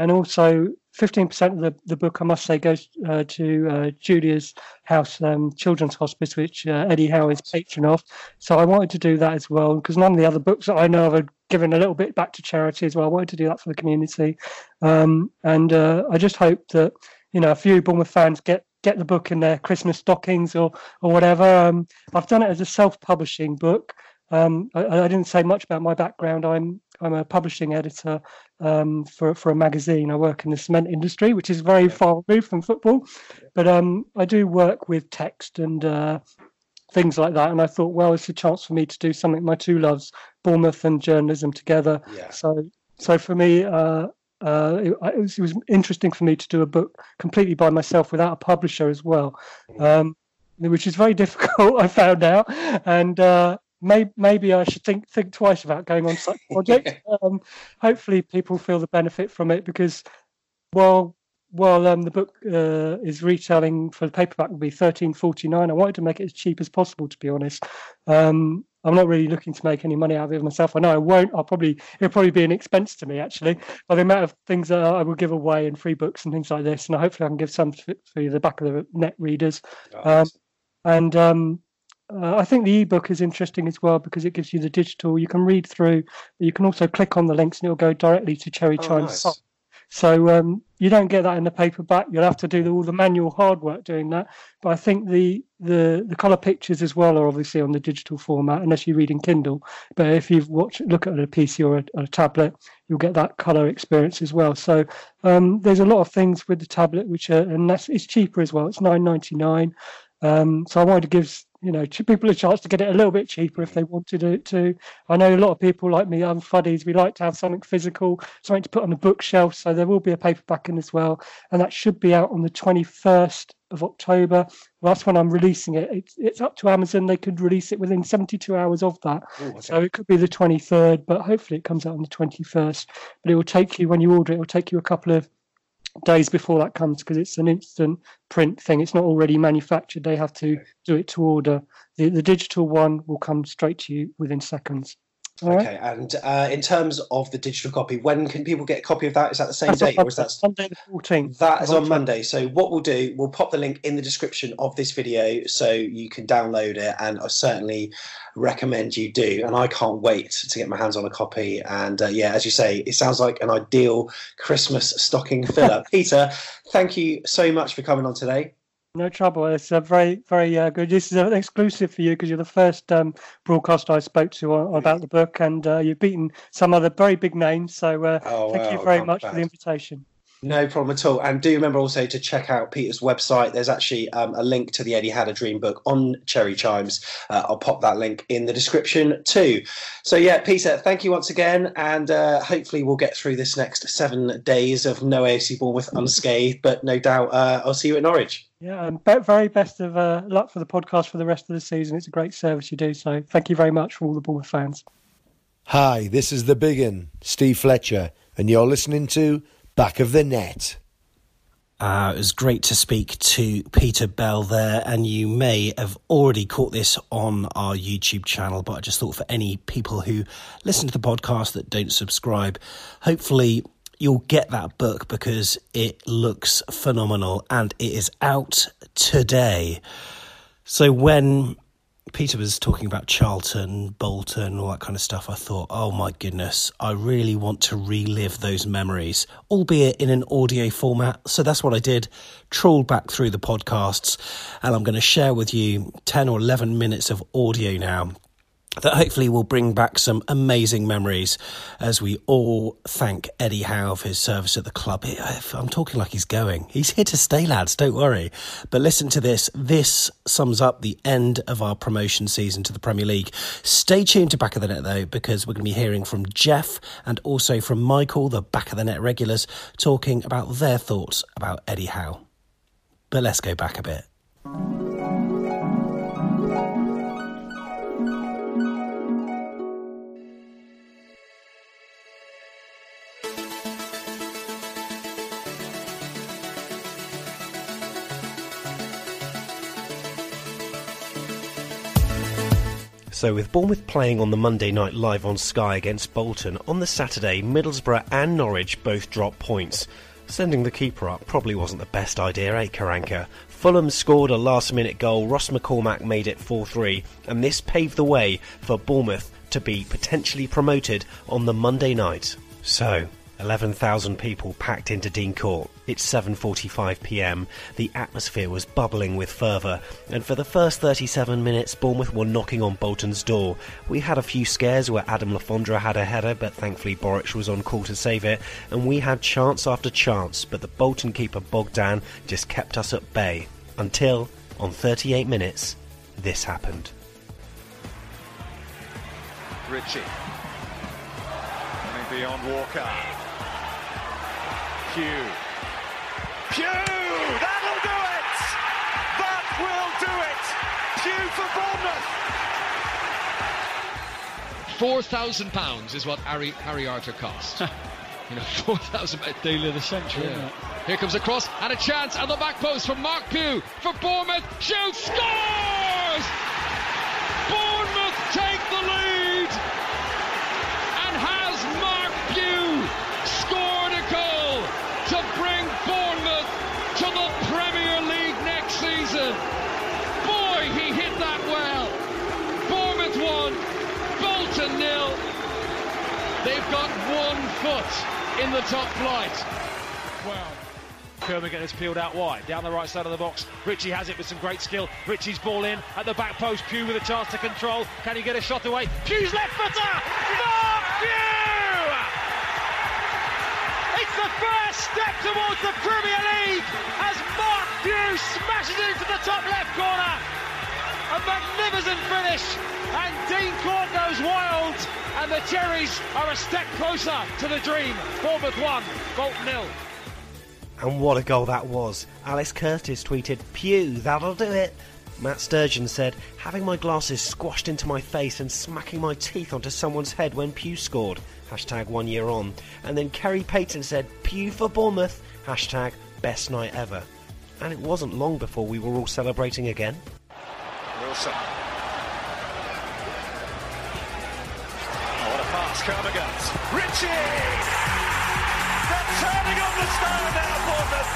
and also 15% of the, the book, I must say, goes uh, to uh, Julia's House um, Children's Hospice, which uh, Eddie Howe is patron of. So I wanted to do that as well, because none of the other books that I know of are given a little bit back to charity as well. I wanted to do that for the community. Um, and uh, I just hope that, you know, a few Bournemouth fans get get the book in their Christmas stockings or, or whatever. Um, I've done it as a self-publishing book. Um, I, I, didn't say much about my background. I'm I'm a publishing editor um, for for a magazine. I work in the cement industry, which is very far removed from football, but um, I do work with text and uh, things like that. And I thought, well, it's a chance for me to do something my two loves, Bournemouth and journalism, together. Yeah. So so for me. Uh, uh, it, it, was, it, was, interesting for me to do a book completely by myself without a publisher as well, mm. um, which is very [laughs] difficult. I found out, and uh, maybe, maybe I should think think twice about going on such [laughs] a project. um, hopefully, people feel the benefit from it because while while um, the book uh, is retailing for the paperback will be thirteen forty nine, I wanted to make it as cheap as possible. To be honest, um, I'm not really looking to make any money out of it myself. I know I won't. I'll probably it'll probably be an expense to me actually by the amount of things that I will give away and free books and things like this. And hopefully I can give some for, for the back of the net readers. Um, and um, uh, I think the ebook is interesting as well because it gives you the digital. You can read through, but you can also click on the links and it'll go directly to Cherry oh, Chime's nice. So um, you don't get that in the paperback. You'll have to do the, all the manual hard work doing that. But I think the the the color pictures as well are obviously on the digital format, unless you read in Kindle. But if you watch look at a PC or a, a tablet, you'll get that color experience as well. So um, there's a lot of things with the tablet which are and that's it's cheaper as well. It's nine ninety nine. Um, so I wanted to give you know people a chance to get it a little bit cheaper if they wanted it to. I know a lot of people like me, I'm fuddies. We like to have something physical, something to put on the bookshelf. So there will be a paperback in as well, and that should be out on the 21st of October. Well, that's when I'm releasing it. It's, it's up to Amazon. They could release it within 72 hours of that. Ooh, okay. So it could be the 23rd, but hopefully it comes out on the 21st. But it will take you, when you order it, it will take you a couple of days before that comes because it's an instant print thing. It's not already manufactured. They have to do it to order. The, the digital one will come straight to you within seconds. All okay, right? and uh, in terms of the digital copy, when can people get a copy of that? Is that the same That's date, or is that Monday the fourteenth? That is on Monday. So what we'll do, we'll pop the link in the description of this video so you can download it, and I certainly recommend you do. And I can't wait to get my hands on a copy. And uh, yeah, as you say, it sounds like an ideal Christmas stocking filler. [laughs] Peter, thank you so much for coming on today. No trouble. It's a very, very uh, good. This is an exclusive for you because you're the first um, broadcaster I spoke to on, about the book, and uh, you've beaten some other very big names. So uh, oh, thank you very much bad. for the invitation. No problem at all. And do remember also to check out Peter's website. There's actually um, a link to the Eddie Had a Dream book on Cherry Chimes. Uh, I'll pop that link in the description too. So, yeah, Peter, thank you once again. And uh, hopefully, we'll get through this next seven days of no AFC Bournemouth unscathed. But no doubt uh, I'll see you at Norwich. Yeah, and very best of uh, luck for the podcast for the rest of the season. It's a great service you do. So, thank you very much for all the Bournemouth fans. Hi, this is the Biggin, Steve Fletcher, and you're listening to back of the net. Uh, it was great to speak to Peter Bell there, and you may have already caught this on our YouTube channel, but I just thought for any people who listen to the podcast that don't subscribe, hopefully you'll get that book because it looks phenomenal and it is out today. So when Peter was talking about Charlton, Bolton, all that kind of stuff. I thought, oh my goodness, I really want to relive those memories, albeit in an audio format. So that's what I did. Trawled back through the podcasts, and I'm going to share with you 10 or 11 minutes of audio now that hopefully will bring back some amazing memories as we all thank Eddie Howe for his service at the club. I'm talking like he's going. He's here to stay, lads, don't worry. But listen to this. This sums up the end of our promotion season to the Premier League. Stay tuned to Back of the Net, though, because we're going to be hearing from Jeff and also from Michael, the Back of the Net regulars, talking about their thoughts about Eddie Howe. But let's go back a bit. So, with Bournemouth playing on the Monday night live on Sky against Bolton, on the Saturday, Middlesbrough and Norwich both dropped points. Sending the keeper up probably wasn't the best idea, eh, Karanka? Fulham scored a last minute goal, Ross McCormack made it 4 3, and this paved the way for Bournemouth to be potentially promoted on the Monday night. So, 11,000 people packed into Dean Court. It's 7:45 p.m. The atmosphere was bubbling with fervour, and for the first 37 minutes, Bournemouth were knocking on Bolton's door. We had a few scares where Adam Le Fondre had a header, but thankfully Boruc was on call to save it, and we had chance after chance, but the Bolton keeper Bogdan just kept us at bay until, on 38 minutes, this happened. Running beyond Walker. Pugh. Pew! That'll do it! That will do it! Pugh for Bournemouth! Four thousand pounds is what Harry Harry Arter cost. [laughs] you know, four thousand deal of the century. Yeah. Here comes a cross and a chance at the back post from Marc Pugh for Bournemouth. Shoots, scores! Foot in the top flight. Wow. Kermorgant has peeled out wide, down the right side of the box. Ritchie has it with some great skill. Ritchie's ball in at the back post. Pugh with a chance to control. Can he get a shot away? Pugh's left footer! Marc Pugh! It's the first step towards the Premier League as Marc Pugh smashes it into the top left corner. A magnificent finish, and Dean Court goes wild, and the Cherries are a step closer to the dream. Bournemouth 1, Bolton nil. And what a goal that was. Alice Curtis tweeted, Pew, that'll do it. Matt Sturgeon said, having my glasses squashed into my face and smacking my teeth onto someone's head when Pew scored. Hashtag one year on. And then Kerry Payton said, Pew for Bournemouth. Hashtag best night ever. And it wasn't long before we were all celebrating again. Wilson. What a pass, Kermorgant. Ritchie! They're turning on the star now, Bournemouth.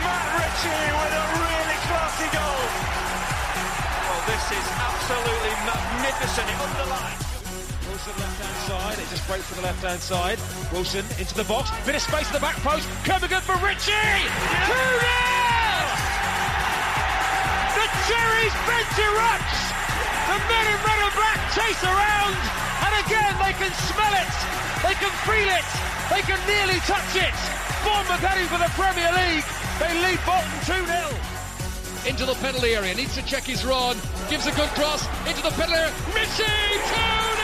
Matt Ritchie with a really classy goal. Well, this is absolutely magnificent. It underlines. Wilson left hand side, it just breaks to the left hand side. Wilson into the box, bit of space at the back post. Kermorgant for Ritchie! 2 0! Cherries bench erupts. The men in red and black chase around, and again they can smell it, they can feel it, they can nearly touch it. Bournemouth heading for the Premier League. They lead Bolton 2 0. Into the penalty area, needs to check his run, gives a good cross into the penalty area. Ritchie 2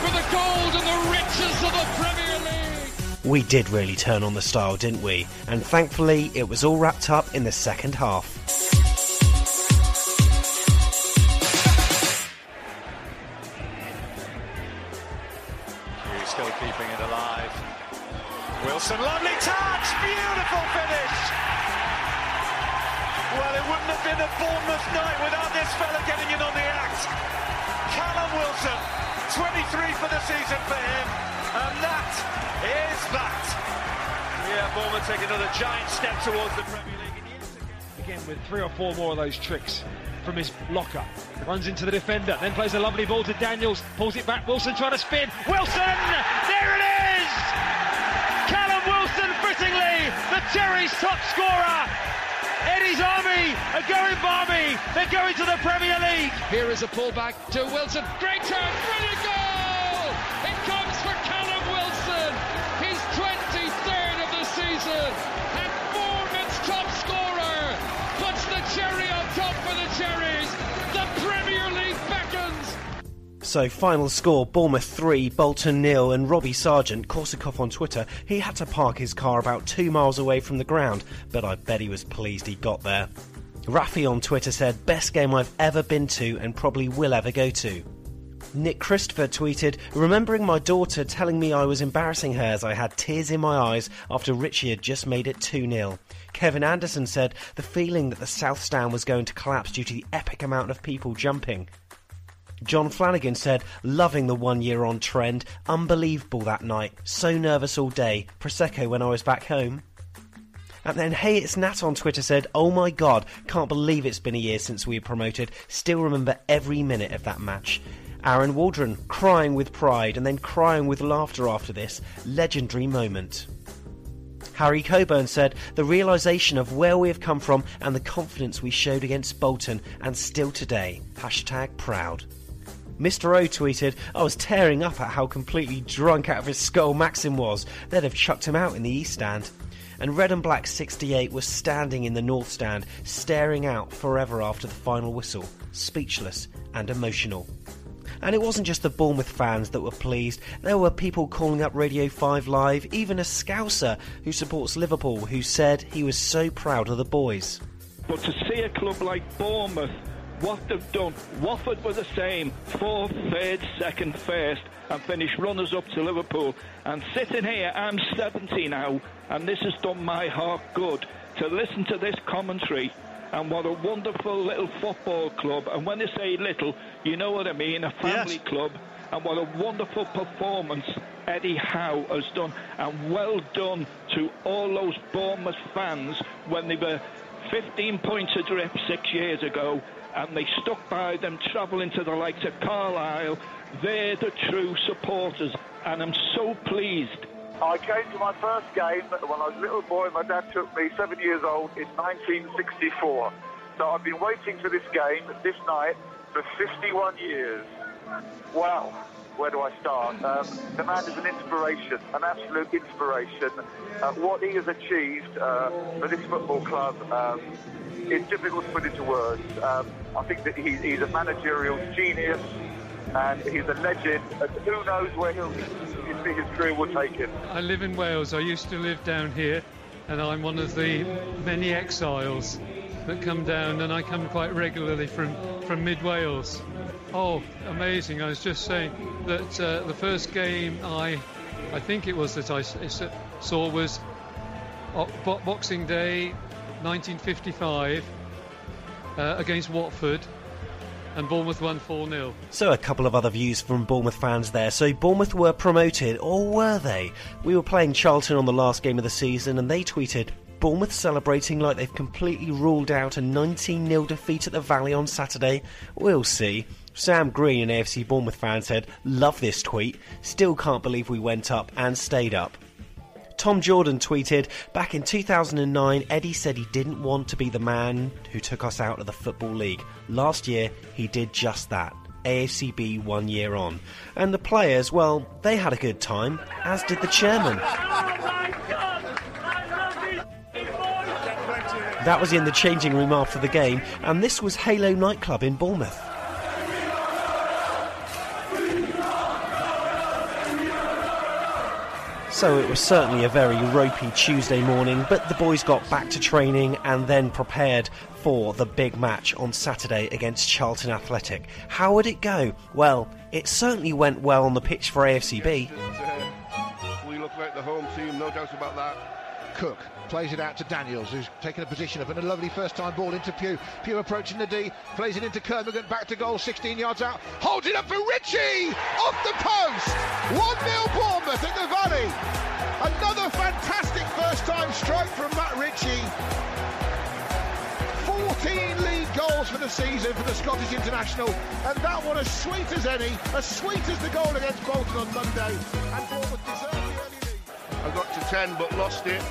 for the gold and the riches of the Premier League. We did really turn on the style, didn't we? And thankfully, it was all wrapped up in the second half. Four more of those tricks from his locker. Runs into the defender, then plays a lovely ball to Daniels, pulls it back. Wilson trying to spin. Wilson! There it is! Callum Wilson fittingly, the Cherries top scorer. Eddie's army are going balmy. They're going to the Premier League. Here is a pullback to Wilson. Great turn, brilliant goal! So, final score Bournemouth 3, Bolton nil, and Robbie Sargent, Korsakoff on Twitter, he had to park his car about two miles away from the ground, but I bet he was pleased he got there. Rafi on Twitter said, Best game I've ever been to and probably will ever go to. Nick Christopher tweeted, remembering my daughter telling me I was embarrassing her as I had tears in my eyes after Ritchie had just made it 2 0. Kevin Anderson said, the feeling that the South Stand was going to collapse due to the epic amount of people jumping. John Flanagan said, loving the one year on trend, unbelievable that night, so nervous all day, Prosecco when I was back home. And then Hey It's Nat on Twitter said, Oh my god, can't believe it's been a year since we were promoted, still remember every minute of that match. Aaron Waldron crying with pride and then crying with laughter after this legendary moment. Harry Coburn said, The realisation of where we have come from and the confidence we showed against Bolton and still today. Hashtag proud. Mr. O tweeted, I was tearing up at how completely drunk out of his skull Maxim was. They'd have chucked him out in the East Stand. And Red and Black 68 was standing in the North Stand, staring out forever after the final whistle, speechless and emotional. And it wasn't just the Bournemouth fans that were pleased, there were people calling up Radio 5 Live, even a Scouser who supports Liverpool who said he was so proud of the boys. But to see a club like Bournemouth, what they've done, Watford were the same, fourth, third, second, first, and finished runners up to Liverpool. And sitting here, I'm 70 now, and this has done my heart good to listen to this commentary. And what a wonderful little football club. And when they say little, you know what I mean, a family Yes. club. And what a wonderful performance Eddie Howe has done. And well done to all those Bournemouth fans when they were 15 points adrift six years ago and they stuck by them travelling to the likes of Carlisle. They're the true supporters and I'm so pleased I came to my first game when I was a little boy. My dad took me, seven years old, in 1964. So I've been waiting for this game this night for 51 years. Wow. Where do I start? Um, the man is an inspiration, an absolute inspiration. Uh, what he has achieved uh, for this football club um, is difficult to put into words. Um, I think that he, he's a managerial genius and he's a legend. And who knows where his, his career will take him. I live in Wales. I used to live down here, and I'm one of the many exiles that come down, and I come quite regularly from, from mid Wales. Oh, amazing! I was just saying that uh, the first game I, I think it was that I saw was Bo- Boxing Day, 1955, uh, against Watford, and Bournemouth won 4 0. So, a couple of other views from Bournemouth fans there. So, Bournemouth were promoted, or were they? We were playing Charlton on the last game of the season, and they tweeted, Bournemouth celebrating like they've completely ruled out a 19 0 defeat at the Valley on Saturday? We'll see. Sam Green, an AFC Bournemouth fan, said, Love this tweet. Still can't believe we went up and stayed up. Tom Jordan tweeted, Back in 2009, Eddie said he didn't want to be the man who took us out of the Football League. Last year, he did just that. AFCB one year on. And the players, well, they had a good time, as did the chairman. That was in the changing room after the game, and this was Halo nightclub in Bournemouth. So it was certainly a very ropey Tuesday morning, but the boys got back to training and then prepared for the big match on Saturday against Charlton Athletic. How would it go? Well, it certainly went well on the pitch for AFCB. We look like the home team, no doubt about that. Cook plays it out to Daniels, who's taken a position up and a lovely first time ball into Pugh. Pugh approaching the D, plays it into Kermorgant, back to goal, 16 yards out, holds it up for Ritchie! Off the post! 1 0 Bournemouth at the Valley. Another fantastic first time strike from Matt Ritchie. 14 league goals for the season for the Scottish international, and that one as sweet as any, as sweet as the goal against Bolton on Monday. And Bournemouth deserved the early lead. I got to 10 but lost it.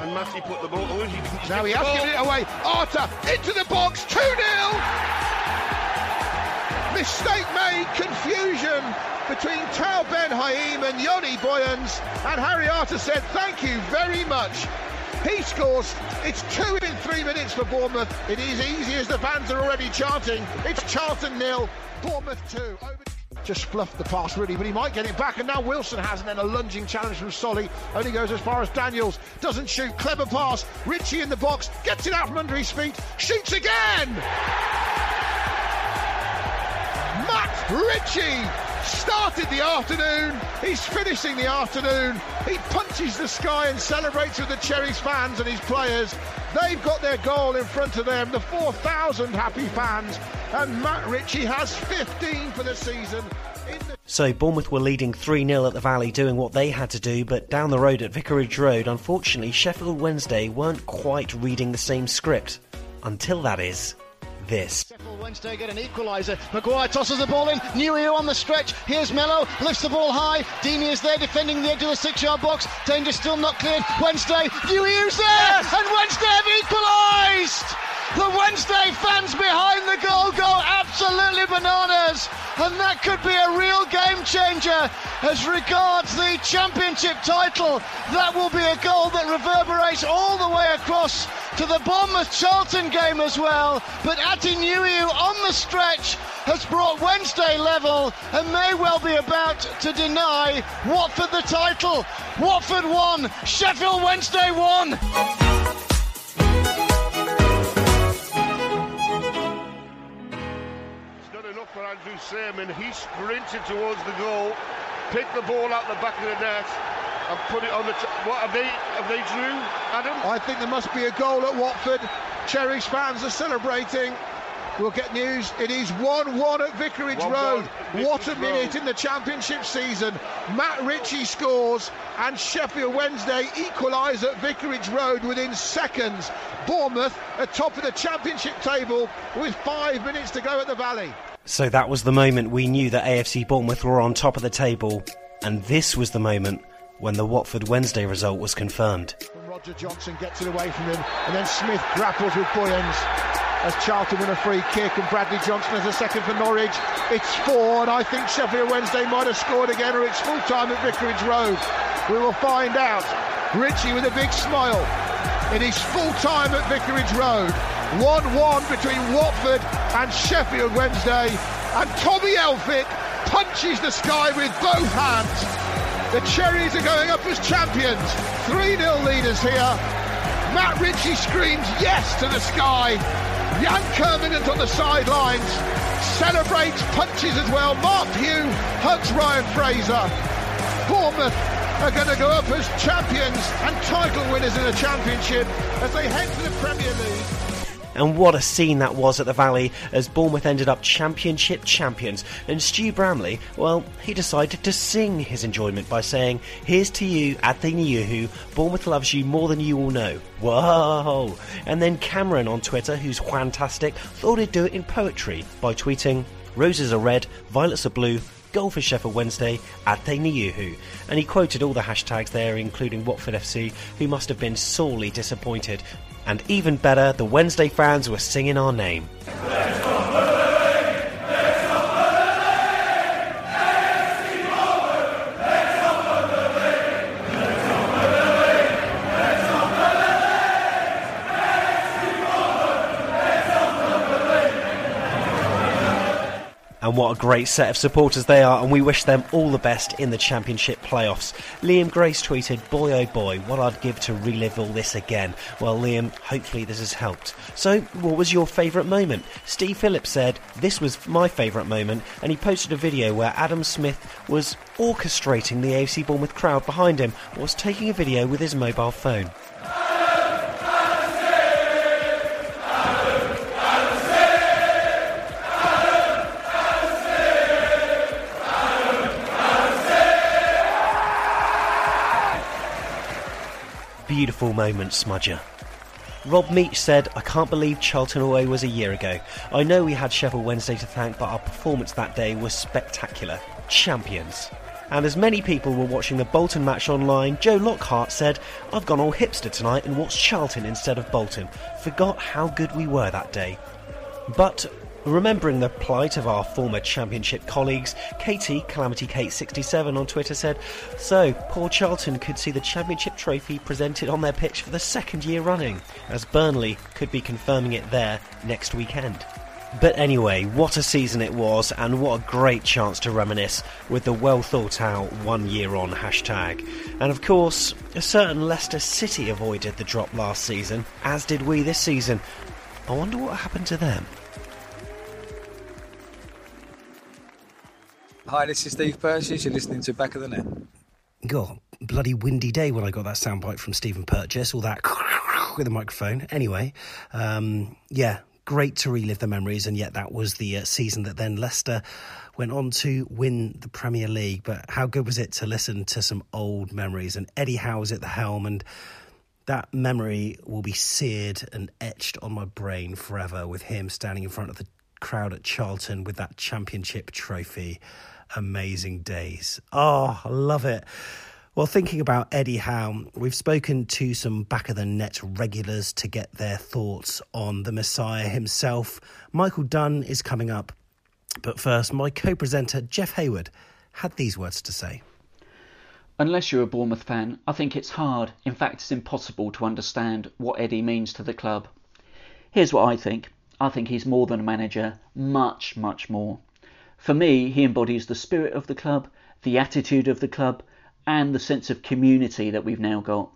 And Matty put the ball. He, Now he has given it away. Arter into the box, 2 0. Mistake made, confusion between Tal Ben Haim and Yoni Buyens. And Harry Arter said, Thank you very much. He scores. It's two in three minutes for Bournemouth. It is easy as the fans are already chanting. It's Charlton nil, Bournemouth two. Over- just fluffed the pass really, but he might get it back. And now Wilson has, and then a lunging challenge from Solly. Only goes as far as Daniels. Doesn't shoot. Clever pass. Ritchie in the box. Gets it out from under his feet. Shoots again. Matt Ritchie started the afternoon. He's finishing the afternoon. He punches the sky and celebrates with the Cherries fans and his players. They've got their goal in front of them, the 4,000 happy fans. And Matt Ritchie has 15 for the season. So Bournemouth were leading 3 0 at the Valley, doing what they had to do, but down the road at Vicarage Road, unfortunately, Sheffield Wednesday weren't quite reading the same script. Until that is, this. Sheffield Wednesday get an equaliser. Maguire tosses the ball in. Nuhiu on the stretch. Here's Mello. Lifts the ball high. Deeney is there defending the edge of the six yard box. Danger still not cleared. Wednesday. Nuhiu's there. Yes. And Wednesday have equalised. The Wednesday fans behind the goal go absolutely bananas. And that could be a real game changer as regards the championship title. That will be a goal that reverberates all the way across to the Bournemouth Charlton game as well. But Atdhe Nuhiu on the stretch has brought Wednesday level and may well be about to deny Watford the title. Watford won, Sheffield Wednesday won. Andrew Seaman. He sprinted towards the goal, picked the ball out the back of the net, and put it on the. T- what have they? Have they drew? Adam? I think there must be a goal at Watford. Cherries fans are celebrating. We'll get news. It is 1 1 at Vicarage 1-1 Road. Vicarage what a minute Road. in the Championship season. Matt Ritchie scores, and Sheffield Wednesday equalise at Vicarage Road within seconds. Bournemouth atop of the Championship table with five minutes to go at the Valley. So that was the moment we knew that AFC Bournemouth were on top of the table, and this was the moment when the Watford Wednesday result was confirmed. Roger Johnson gets it away from him, and then Smith grapples with Buyens as Charlton win a free kick, and Bradley Johnson has a second for Norwich. It's four, and I think Sheffield Wednesday might have scored again, or it's full time at Vicarage Road. We will find out. Ritchie with a big smile. It is full time at Vicarage Road. 1 1 between Watford and Sheffield Wednesday, and Tommy Elphick punches the sky with both hands. The Cherries are going up as champions. 3 0 leaders here. Matt Ritchie screams yes to the sky. Yann Kermorgant on the sidelines celebrates, punches as well. Marc Pugh hugs Ryan Fraser. Bournemouth are going to go up as champions and title winners in the championship as they head to the Premier League. And what a scene that was at the Valley as Bournemouth ended up Championship champions. And Stu Bramley, well, he decided to sing his enjoyment by saying, Here's to you, Atdhe Nuhiu, Bournemouth loves you more than you all know. Whoa! And then Cameron on Twitter, who's fantastic, thought he'd do it in poetry by tweeting, Roses are red, violets are blue, goal for Sheffield Wednesday, Atdhe Nuhiu. And he quoted all the hashtags there, including Watford FC, who must have been sorely disappointed and even better, the Wednesday fans were singing our name. And what a great set of supporters they are, and we wish them all the best in the Championship playoffs. Liam Grace tweeted, Boy oh boy, what I'd give to relive all this again. Well, Liam, hopefully this has helped. So, what was your favourite moment? Steve Phillips said, This was my favourite moment, and he posted a video where Adam Smith was orchestrating the AFC Bournemouth crowd behind him, was taking a video with his mobile phone. Beautiful moment, Smudger. Rob Meach said, I can't believe Charlton away was a year ago. I know we had Sheffield Wednesday to thank, but our performance that day was spectacular. Champions. And as many people were watching the Bolton match online, Joe Lockhart said, I've gone all hipster tonight and watched Charlton instead of Bolton. Forgot how good we were that day. But Remembering the plight of our former championship colleagues, Katie, Calamity Kate 67 on Twitter said, So, poor Charlton could see the championship trophy presented on their pitch for the second year running, as Burnley could be confirming it there next weekend. But anyway, what a season it was, and what a great chance to reminisce with the well thought out one year on hashtag. And of course, a certain Leicester City avoided the drop last season, as did we this season. I wonder what happened to them. Hi, this is Steve Purchase. You're listening to Back of the Net. God, bloody windy day when I got that soundbite from Stephen Purchase, all that [laughs] with the microphone. Anyway, um, yeah, great to relive the memories, and yet that was the uh, season that then Leicester went on to win the Premier League. But how good was it to listen to some old memories? And Eddie Howe's at the helm, and that memory will be seared and etched on my brain forever with him standing in front of the crowd at Charlton with that championship trophy amazing days. Oh, I love it. Well, thinking about Eddie Howe, we've spoken to some back of the net regulars to get their thoughts on the Messiah himself. Michael Dunn is coming up. But first, my co presenter, Jeff Hayward, had these words to say. Unless you're a Bournemouth fan, I think it's hard, in fact, it's impossible to understand what Eddie means to the club. Here's what I think I think he's more than a manager, much, much more. For me, he embodies the spirit of the club, the attitude of the club, and the sense of community that we've now got.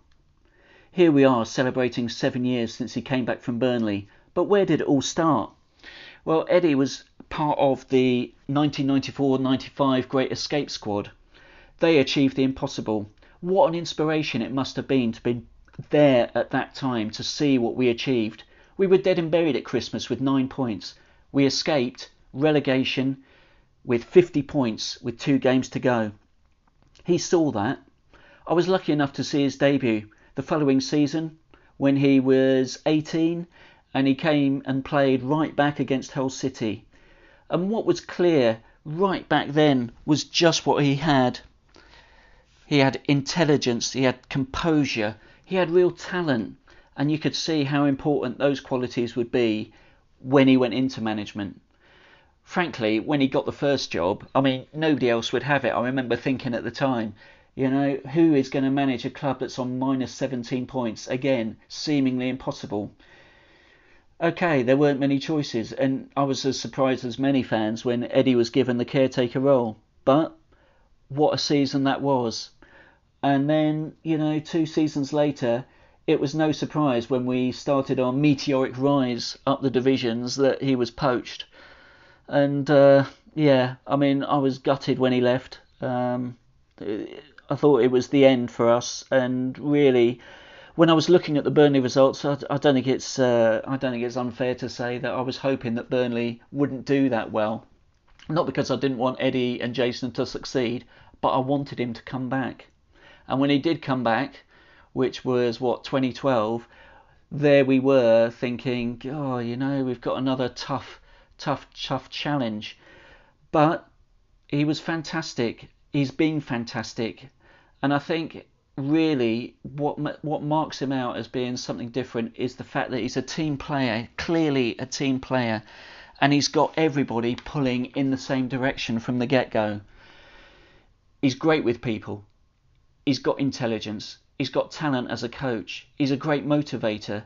Here we are celebrating seven years since he came back from Burnley, but where did it all start? Well, Eddie was part of the 1994 95 Great Escape Squad. They achieved the impossible. What an inspiration it must have been to be there at that time to see what we achieved. We were dead and buried at Christmas with nine points. We escaped relegation, with 50 points with two games to go. He saw that. I was lucky enough to see his debut the following season when he was 18 and he came and played right back against Hull City. And what was clear right back then was just what he had. He had intelligence, he had composure, he had real talent, and you could see how important those qualities would be when he went into management frankly, when he got the first job, I mean, nobody else would have it. I remember thinking at the time, you know, who is going to manage a club that's on minus 17 points? Again, seemingly impossible. Okay, there weren't many choices, and I was as surprised as many fans when Eddie was given the caretaker role. But what a season that was. And then, you know, two seasons later, it was no surprise when we started our meteoric rise up the divisions that he was poached and uh, yeah, I mean, I was gutted when he left. Um, I thought it was the end for us, and really, when I was looking at the Burnley results, I, I don't think it's uh, I don't think it's unfair to say that I was hoping that Burnley wouldn't do that well. Not because I didn't want Eddie and Jason to succeed, but I wanted him to come back. And when he did come back, which was what 2012, there we were thinking, oh, you know, we've got another tough, tough, tough challenge. But he was fantastic. He's been fantastic, and I think really what what marks him out as being something different is the fact that he's a team player, clearly a team player, and he's got everybody pulling in the same direction from the get-go. He's great with people. He's got intelligence. He's got talent as a coach. He's a great motivator.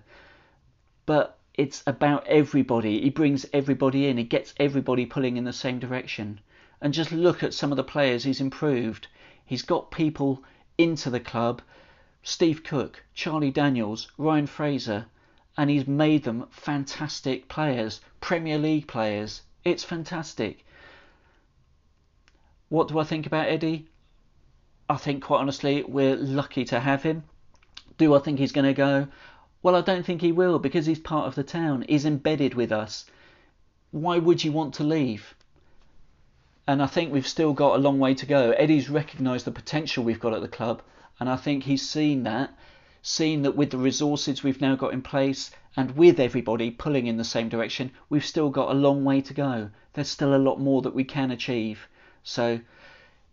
But it's about everybody. He brings everybody in. He gets everybody pulling in the same direction. And just look at some of the players he's improved. He's got people into the club Steve Cook, Charlie Daniels, Ryan Fraser, and he's made them fantastic players, Premier League players. It's fantastic. What do I think about Eddie? I think, quite honestly, we're lucky to have him. Do I think he's going to go? Well, I don't think he will because he's part of the town. He's embedded with us. Why would you want to leave? and I think we've still got a long way to go. Eddie's recognised the potential we've got at the club, and I think he's seen that, seen that with the resources we've now got in place and with everybody pulling in the same direction, we've still got a long way to go. There's still a lot more that we can achieve. So,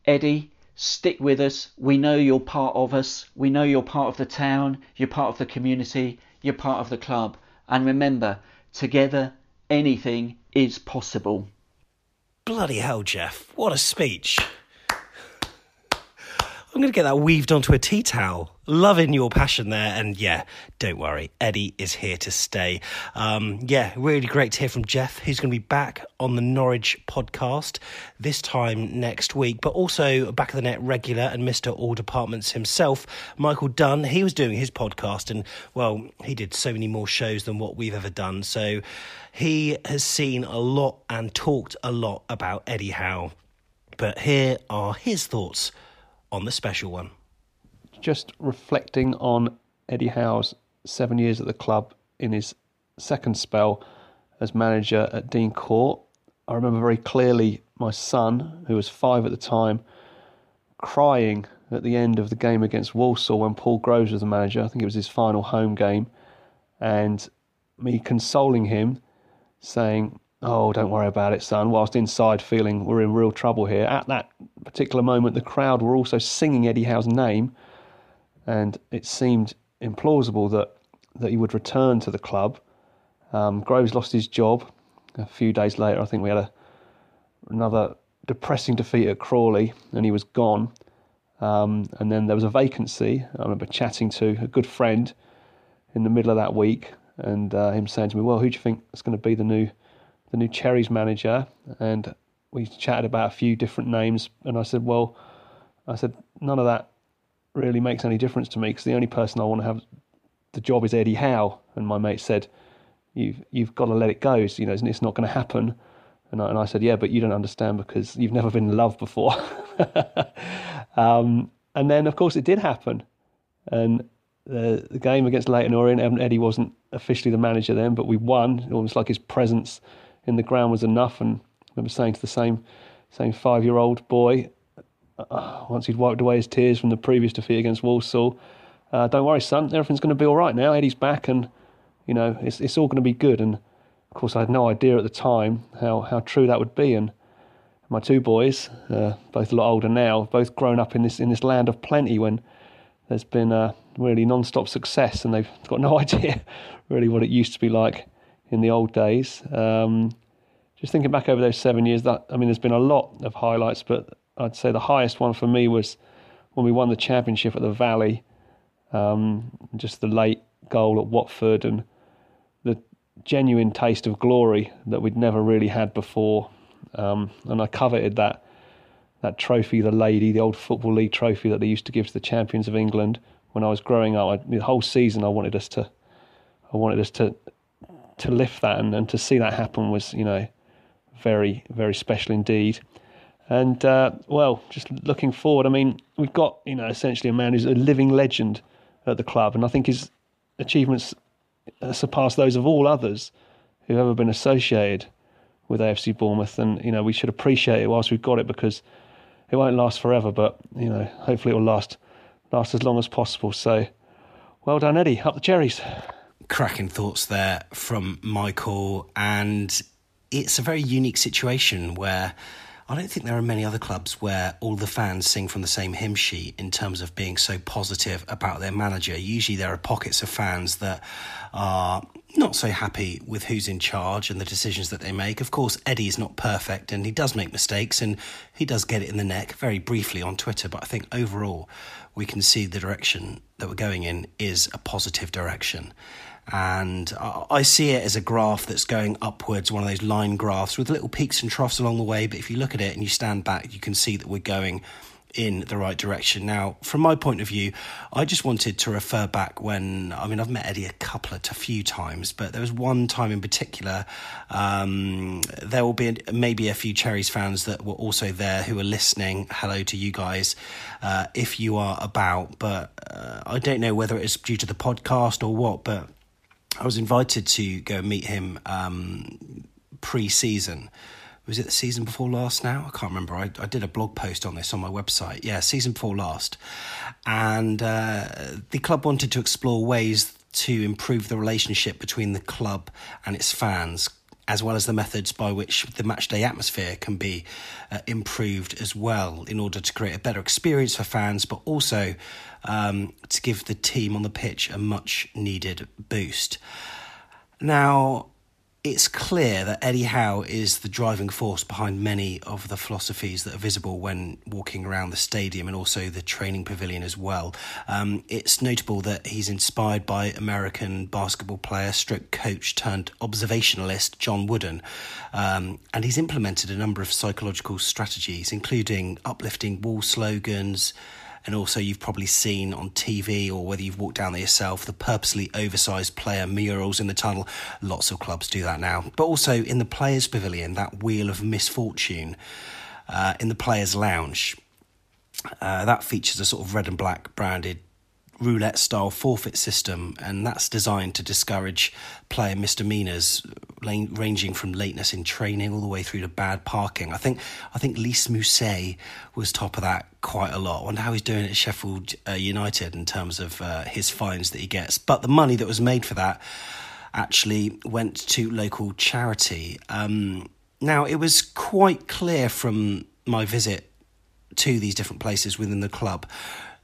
Eddie, stick with us. We know you're part of us. We know you're part of the town, you're part of the community, you're part of the club. And remember, together, anything is possible. Bloody hell, Jeff. What a speech. I'm going to get that weaved onto a tea towel. Loving your passion there. And yeah, don't worry, Eddie is here to stay. Um, yeah, really great to hear from Jeff, who's going to be back on the Norwich podcast this time next week, but also back of the net regular and Mr. All Departments himself, Michael Dunn. He was doing his podcast, and well, he did so many more shows than what we've ever done. So he has seen a lot and talked a lot about Eddie Howe. But here are his thoughts on the special one. Just reflecting on Eddie Howe's seven years at the club in his second spell as manager at Dean Court, I remember very clearly my son, who was five at the time, crying at the end of the game against Walsall when Paul Groves was the manager. I think it was his final home game, and me consoling him, saying, Oh, don't worry about it, son. Whilst inside feeling we're in real trouble here. At that particular moment, the crowd were also singing Eddie Howe's name, and it seemed implausible that, that he would return to the club. Um, Groves lost his job a few days later. I think we had a, another depressing defeat at Crawley, and he was gone. Um, and then there was a vacancy. I remember chatting to a good friend in the middle of that week, and uh, him saying to me, "Well, who do you think is going to be the new the new Cherries manager, and we chatted about a few different names. And I said, well, I said none of that really makes any difference to me because the only person I want to have the job is Eddie Howe. And my mate said, you've you've got to let it go. It's, you know, it's not going to happen. And I, and I said, yeah, but you don't understand because you've never been in love before. [laughs] um, and then, of course, it did happen. And the, the game against Leyton Orient, Eddie wasn't officially the manager then, but we won. Almost like his presence in the ground was enough. And I remember saying to the same same five year old boy, uh, [sighs] once he'd wiped away his tears from the previous defeat against Walsall, uh, don't worry, son, everything's going to be all right now. Eddie's back, and you know it's it's all going to be good. And of course, I had no idea at the time how how true that would be. And my two boys, uh, both a lot older now, both grown up in this in this land of plenty when there's been a really non-stop success, and they've got no [laughs] idea really what it used to be like in the old days. Um, just thinking back over those seven years, that I mean, there's been a lot of highlights, but I'd say the highest one for me was when we won the championship at the Valley. Um, just the late goal at Watford and the genuine taste of glory that we'd never really had before. Um, and I coveted that that trophy, the lady, the old football league trophy that they used to give to the champions of England when I was growing up. I, the whole season, I wanted us to, I wanted us to to lift that and, and to see that happen was, you know, very, very special indeed. And uh, well, just looking forward, I mean, we've got, you know, essentially a man who's a living legend at the club, and I think his achievements surpass those of all others who've ever been associated with AFC Bournemouth. And you know, we should appreciate it whilst we've got it because it won't last forever, but you know, hopefully it will last last as long as possible. So, well done, Eddie. Up the cherries. Cracking thoughts there from Michael, and it's a very unique situation where I don't think there are many other clubs where all the fans sing from the same hymn sheet in terms of being so positive about their manager. Usually, there are pockets of fans that are not so happy with who's in charge and the decisions that they make. Of course, Eddie is not perfect and he does make mistakes and he does get it in the neck very briefly on Twitter. But I think overall, we can see the direction that we're going in is a positive direction. And I see it as a graph that's going upwards, one of those line graphs with little peaks and troughs along the way. But if you look at it and you stand back, you can see that we're going in the right direction. Now, from my point of view, I just wanted to refer back when I mean I've met Eddie a couple of a few times, but there was one time in particular. Um, there will be maybe a few Cherries fans that were also there who are listening. Hello to you guys, uh, if you are about. But uh, I don't know whether it is due to the podcast or what, but I was invited to go meet him um, pre-season. Was it the season before last? Now I can't remember. I, I did a blog post on this on my website. Yeah, season before last, and uh, the club wanted to explore ways to improve the relationship between the club and its fans as well as the methods by which the matchday atmosphere can be uh, improved as well in order to create a better experience for fans, but also um, to give the team on the pitch a much needed boost. Now, it's clear that Eddie Howe is the driving force behind many of the philosophies that are visible when walking around the stadium and also the training pavilion as well. Um, it's notable that he's inspired by American basketball player, stroke coach turned observationalist John Wooden, um, and he's implemented a number of psychological strategies, including uplifting wall slogans and also you've probably seen on TV or whether you've walked down there yourself the purposely oversized player murals in the tunnel. Lots of clubs do that now, but also in the players' pavilion, that wheel of misfortune uh, in the players' lounge. Uh, that features a sort of red and black branded roulette style forfeit system, and that's designed to discourage player misdemeanors ranging from lateness in training all the way through to bad parking. I think I think Lys Mousset was top of that quite a lot. I wonder how he's doing at Sheffield uh, United in terms of uh, his fines that he gets. But the money that was made for that actually went to local charity. Um, now it was quite clear from my visit to these different places within the club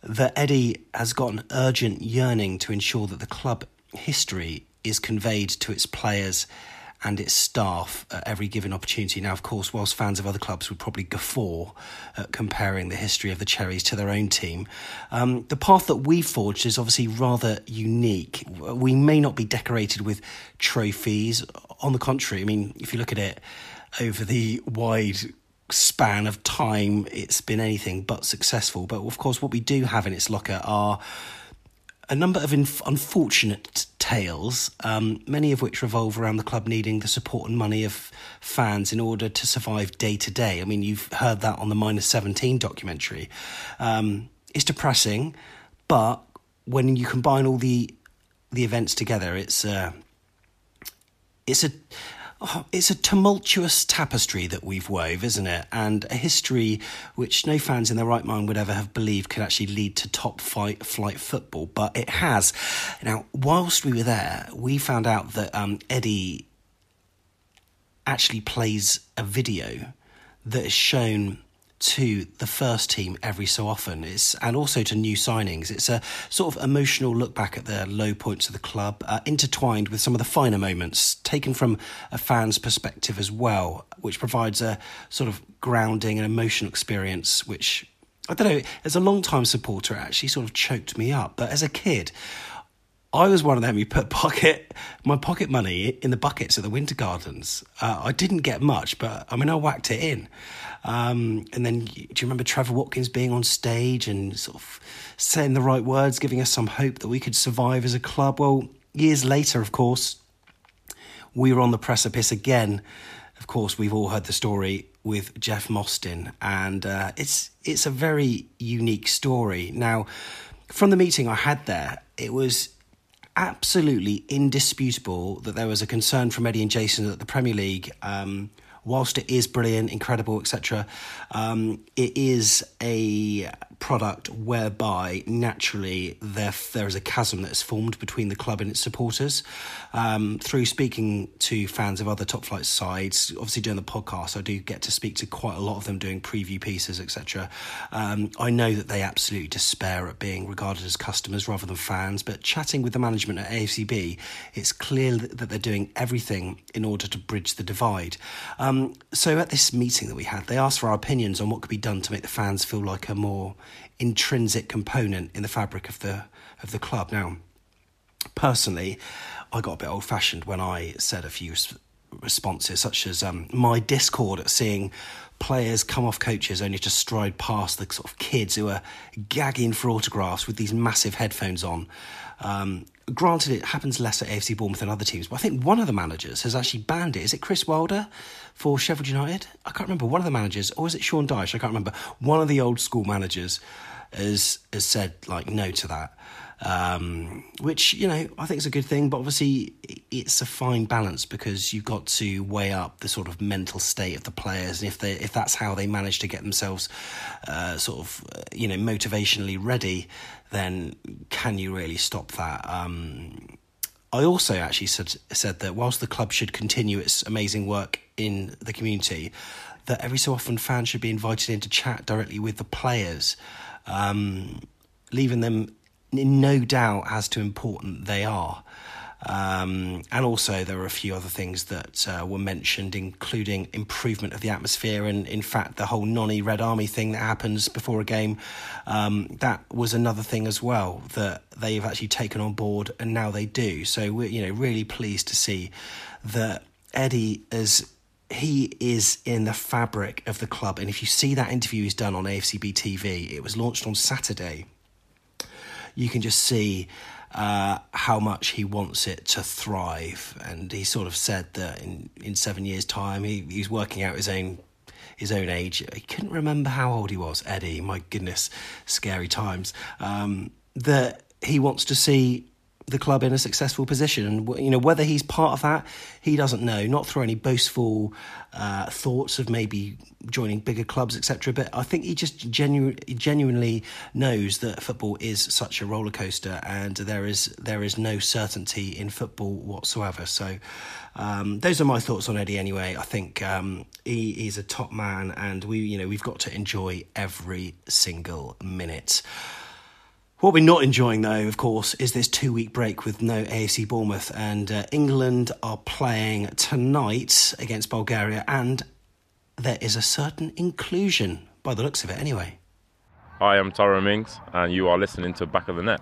that Eddie has got an urgent yearning to ensure that the club history is conveyed to its players and its staff at every given opportunity. Now, of course, whilst fans of other clubs would probably guffaw at comparing the history of the Cherries to their own team, um, the path that we forged is obviously rather unique. We may not be decorated with trophies. On the contrary, I mean, if you look at it over the wide span of time, it's been anything but successful. But of course, what we do have in its locker are a number of inf- unfortunate tales, um, many of which revolve around the club needing the support and money of fans in order to survive day to day. I mean, you've heard that on the minus 17 documentary. Um, it's depressing, but when you combine all the the events together, it's uh, it's a oh, it's a tumultuous tapestry that we've wove, isn't it? And a history which no fans in their right mind would ever have believed could actually lead to top flight, flight football, but it has. Now, whilst we were there, we found out that um, Eddie actually plays a video that is shown to the first team every so often. It's and also to new signings. It's a sort of emotional look back at the low points of the club, uh, intertwined with some of the finer moments, taken from a fan's perspective as well, which provides a sort of grounding and emotional experience. Which I don't know. As a long time supporter, it actually sort of choked me up. But as a kid. I was one of them who put pocket my pocket money in the buckets at the Winter Gardens. Uh, I didn't get much, but I mean, I whacked it in. Um, and then, do you remember Trevor Watkins being on stage and sort of saying the right words, giving us some hope that we could survive as a club? Well, years later, of course, we were on the precipice again. Of course, we've all heard the story with Jeff Mostyn, and uh, it's it's a very unique story. Now, from the meeting I had there, it was absolutely indisputable that there was a concern from Eddie and Jason that the Premier League, um, whilst it is brilliant, incredible, etc., um, it is a product whereby naturally there there is a chasm that is formed between the club and its supporters. Um, through speaking to fans of other top flight sides, obviously doing the podcast, I do get to speak to quite a lot of them doing preview pieces, etc. Um, I know that they absolutely despair at being regarded as customers rather than fans. But chatting with the management at AFCB, it's clear that they're doing everything in order to bridge the divide. Um, so at this meeting that we had, they asked for our opinions on what could be done to make the fans feel like a more intrinsic component in the fabric of the of the club. Now, personally, I got a bit old fashioned when I said a few responses, such as um, my discord at seeing players come off coaches only to stride past the sort of kids who are gagging for autographs with these massive headphones on. Um, granted, it happens less at AFC Bournemouth than other teams, but I think one of the managers has actually banned it. Is it Chris Wilder for Sheffield United? I can't remember. One of the managers, or is it Sean Dyche? I can't remember. One of the old school managers has has said like no to that. Um, which you know I think is a good thing, but obviously it's a fine balance because you've got to weigh up the sort of mental state of the players, and if they if that's how they manage to get themselves uh, sort of uh, you know motivationally ready, then can you really stop that? Um, I also actually said said that whilst the club should continue its amazing work in the community, that every so often fans should be invited in to chat directly with the players, um, leaving them in no doubt as to important they are. Um, and also, there were a few other things that uh, were mentioned, including improvement of the atmosphere, and in fact, the whole Nonny Red Army thing that happens before a game. Um, that was another thing as well that they've actually taken on board, and now they do. So we're you know really pleased to see that Eddie is he is in the fabric of the club. And if you see that interview he's done on AFCB TV, it was launched on Saturday you can just see uh, how much he wants it to thrive. And he sort of said that in, in seven years' time, he, he's working out his own his own age. He couldn't remember how old he was. Eddie, my goodness, scary times. Um, that he wants to see the club in a successful position. And you know whether he's part of that, he doesn't know. Not through any boastful uh, thoughts of maybe joining bigger clubs, etc. But I think he just genu- genuinely knows that football is such a roller coaster, and there is there is no certainty in football whatsoever. So. Um, those are my thoughts on Eddie. Anyway, I think um, he, he's a top man, and we, you know, we've got to enjoy every single minute. What we're not enjoying, though, of course, is this two week break with no AFC Bournemouth. And uh, England are playing tonight against Bulgaria, and there is a certain inclusion, by the looks of it, anyway. Hi, I'm Tyrone Mings, and you are listening to Back of the Net.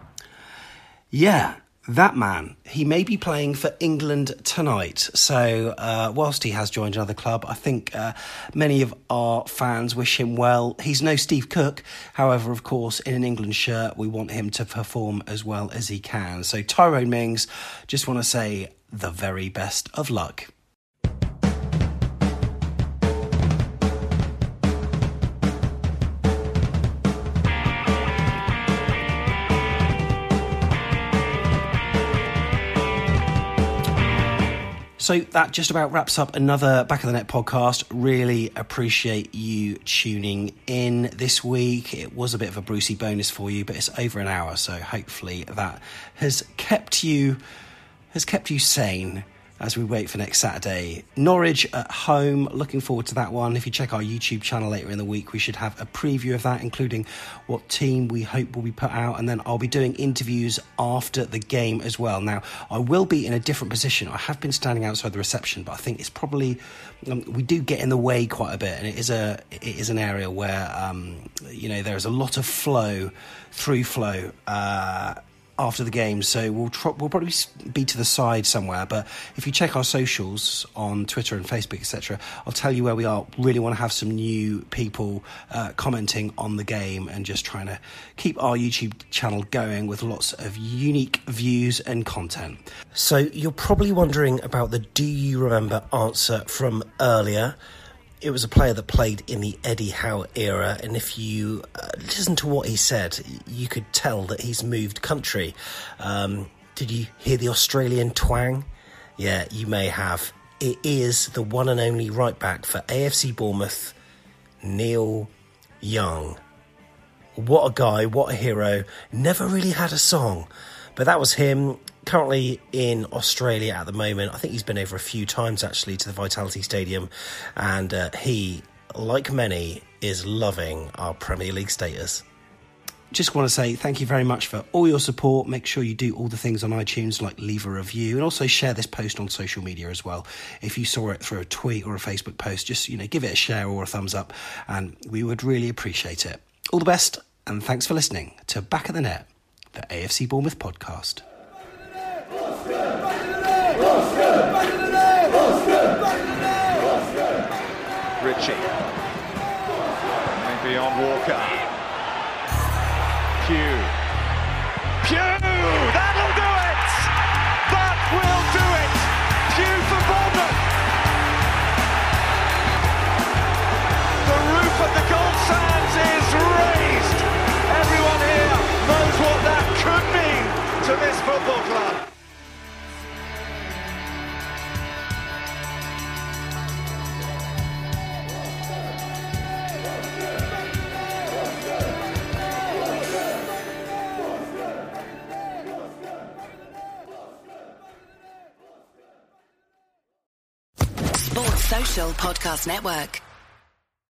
Yeah, that man, he may be playing for England tonight. So, uh, whilst he has joined another club, I think uh, many of our fans wish him well. He's no Steve Cook. However, of course, in an England shirt, we want him to perform as well as he can. So, Tyrone Mings, just want to say the very best of luck. So that just about wraps up another Back of the Net podcast. Really appreciate you tuning in this week. It was a bit of a Brucey bonus for you, but it's over an hour, so hopefully that has kept you has kept you sane as we wait for next Saturday. Norwich at home, looking forward to that one. If you check our YouTube channel later in the week, we should have a preview of that, including what team we hope will be put out, and then I'll be doing interviews after the game as well. Now, I will be in a different position. I have been standing outside the reception, but I think it's probably um, we do get in the way quite a bit, and it is a it is an area where um, you know there is a lot of flow through flow. Uh, after the game, so we'll tr- we'll probably be to the side somewhere. But if you check our socials on Twitter and Facebook, etc., I'll tell you where we are. Really want to have some new people uh, commenting on the game and just trying to keep our YouTube channel going with lots of unique views and content. So you're probably wondering about the "Do you remember?" answer from earlier. It was a player that played in the Eddie Howe era, and if you uh, listen to what he said, you could tell that he's moved country. Um, did you hear the Australian twang? Yeah, you may have. It is the one and only right back for AFC Bournemouth, Neil Young. What a guy, what a hero. Never really had a song, but that was him. Currently in Australia at the moment. I think he's been over a few times actually to the Vitality Stadium, and uh, he, like many, is loving our Premier League status just want to say thank you very much for all your support. Make sure you do all the things on iTunes, like leave a review, and also share this post on social media as well. If you saw it through a tweet or a Facebook post, just you know give it a share or a thumbs up, and we would really appreciate it. All the best, and thanks for listening to Back of the Net, the AFC Bournemouth podcast. Ritchie. Maybe on Walker. To this football club. Sports Social Podcast Network.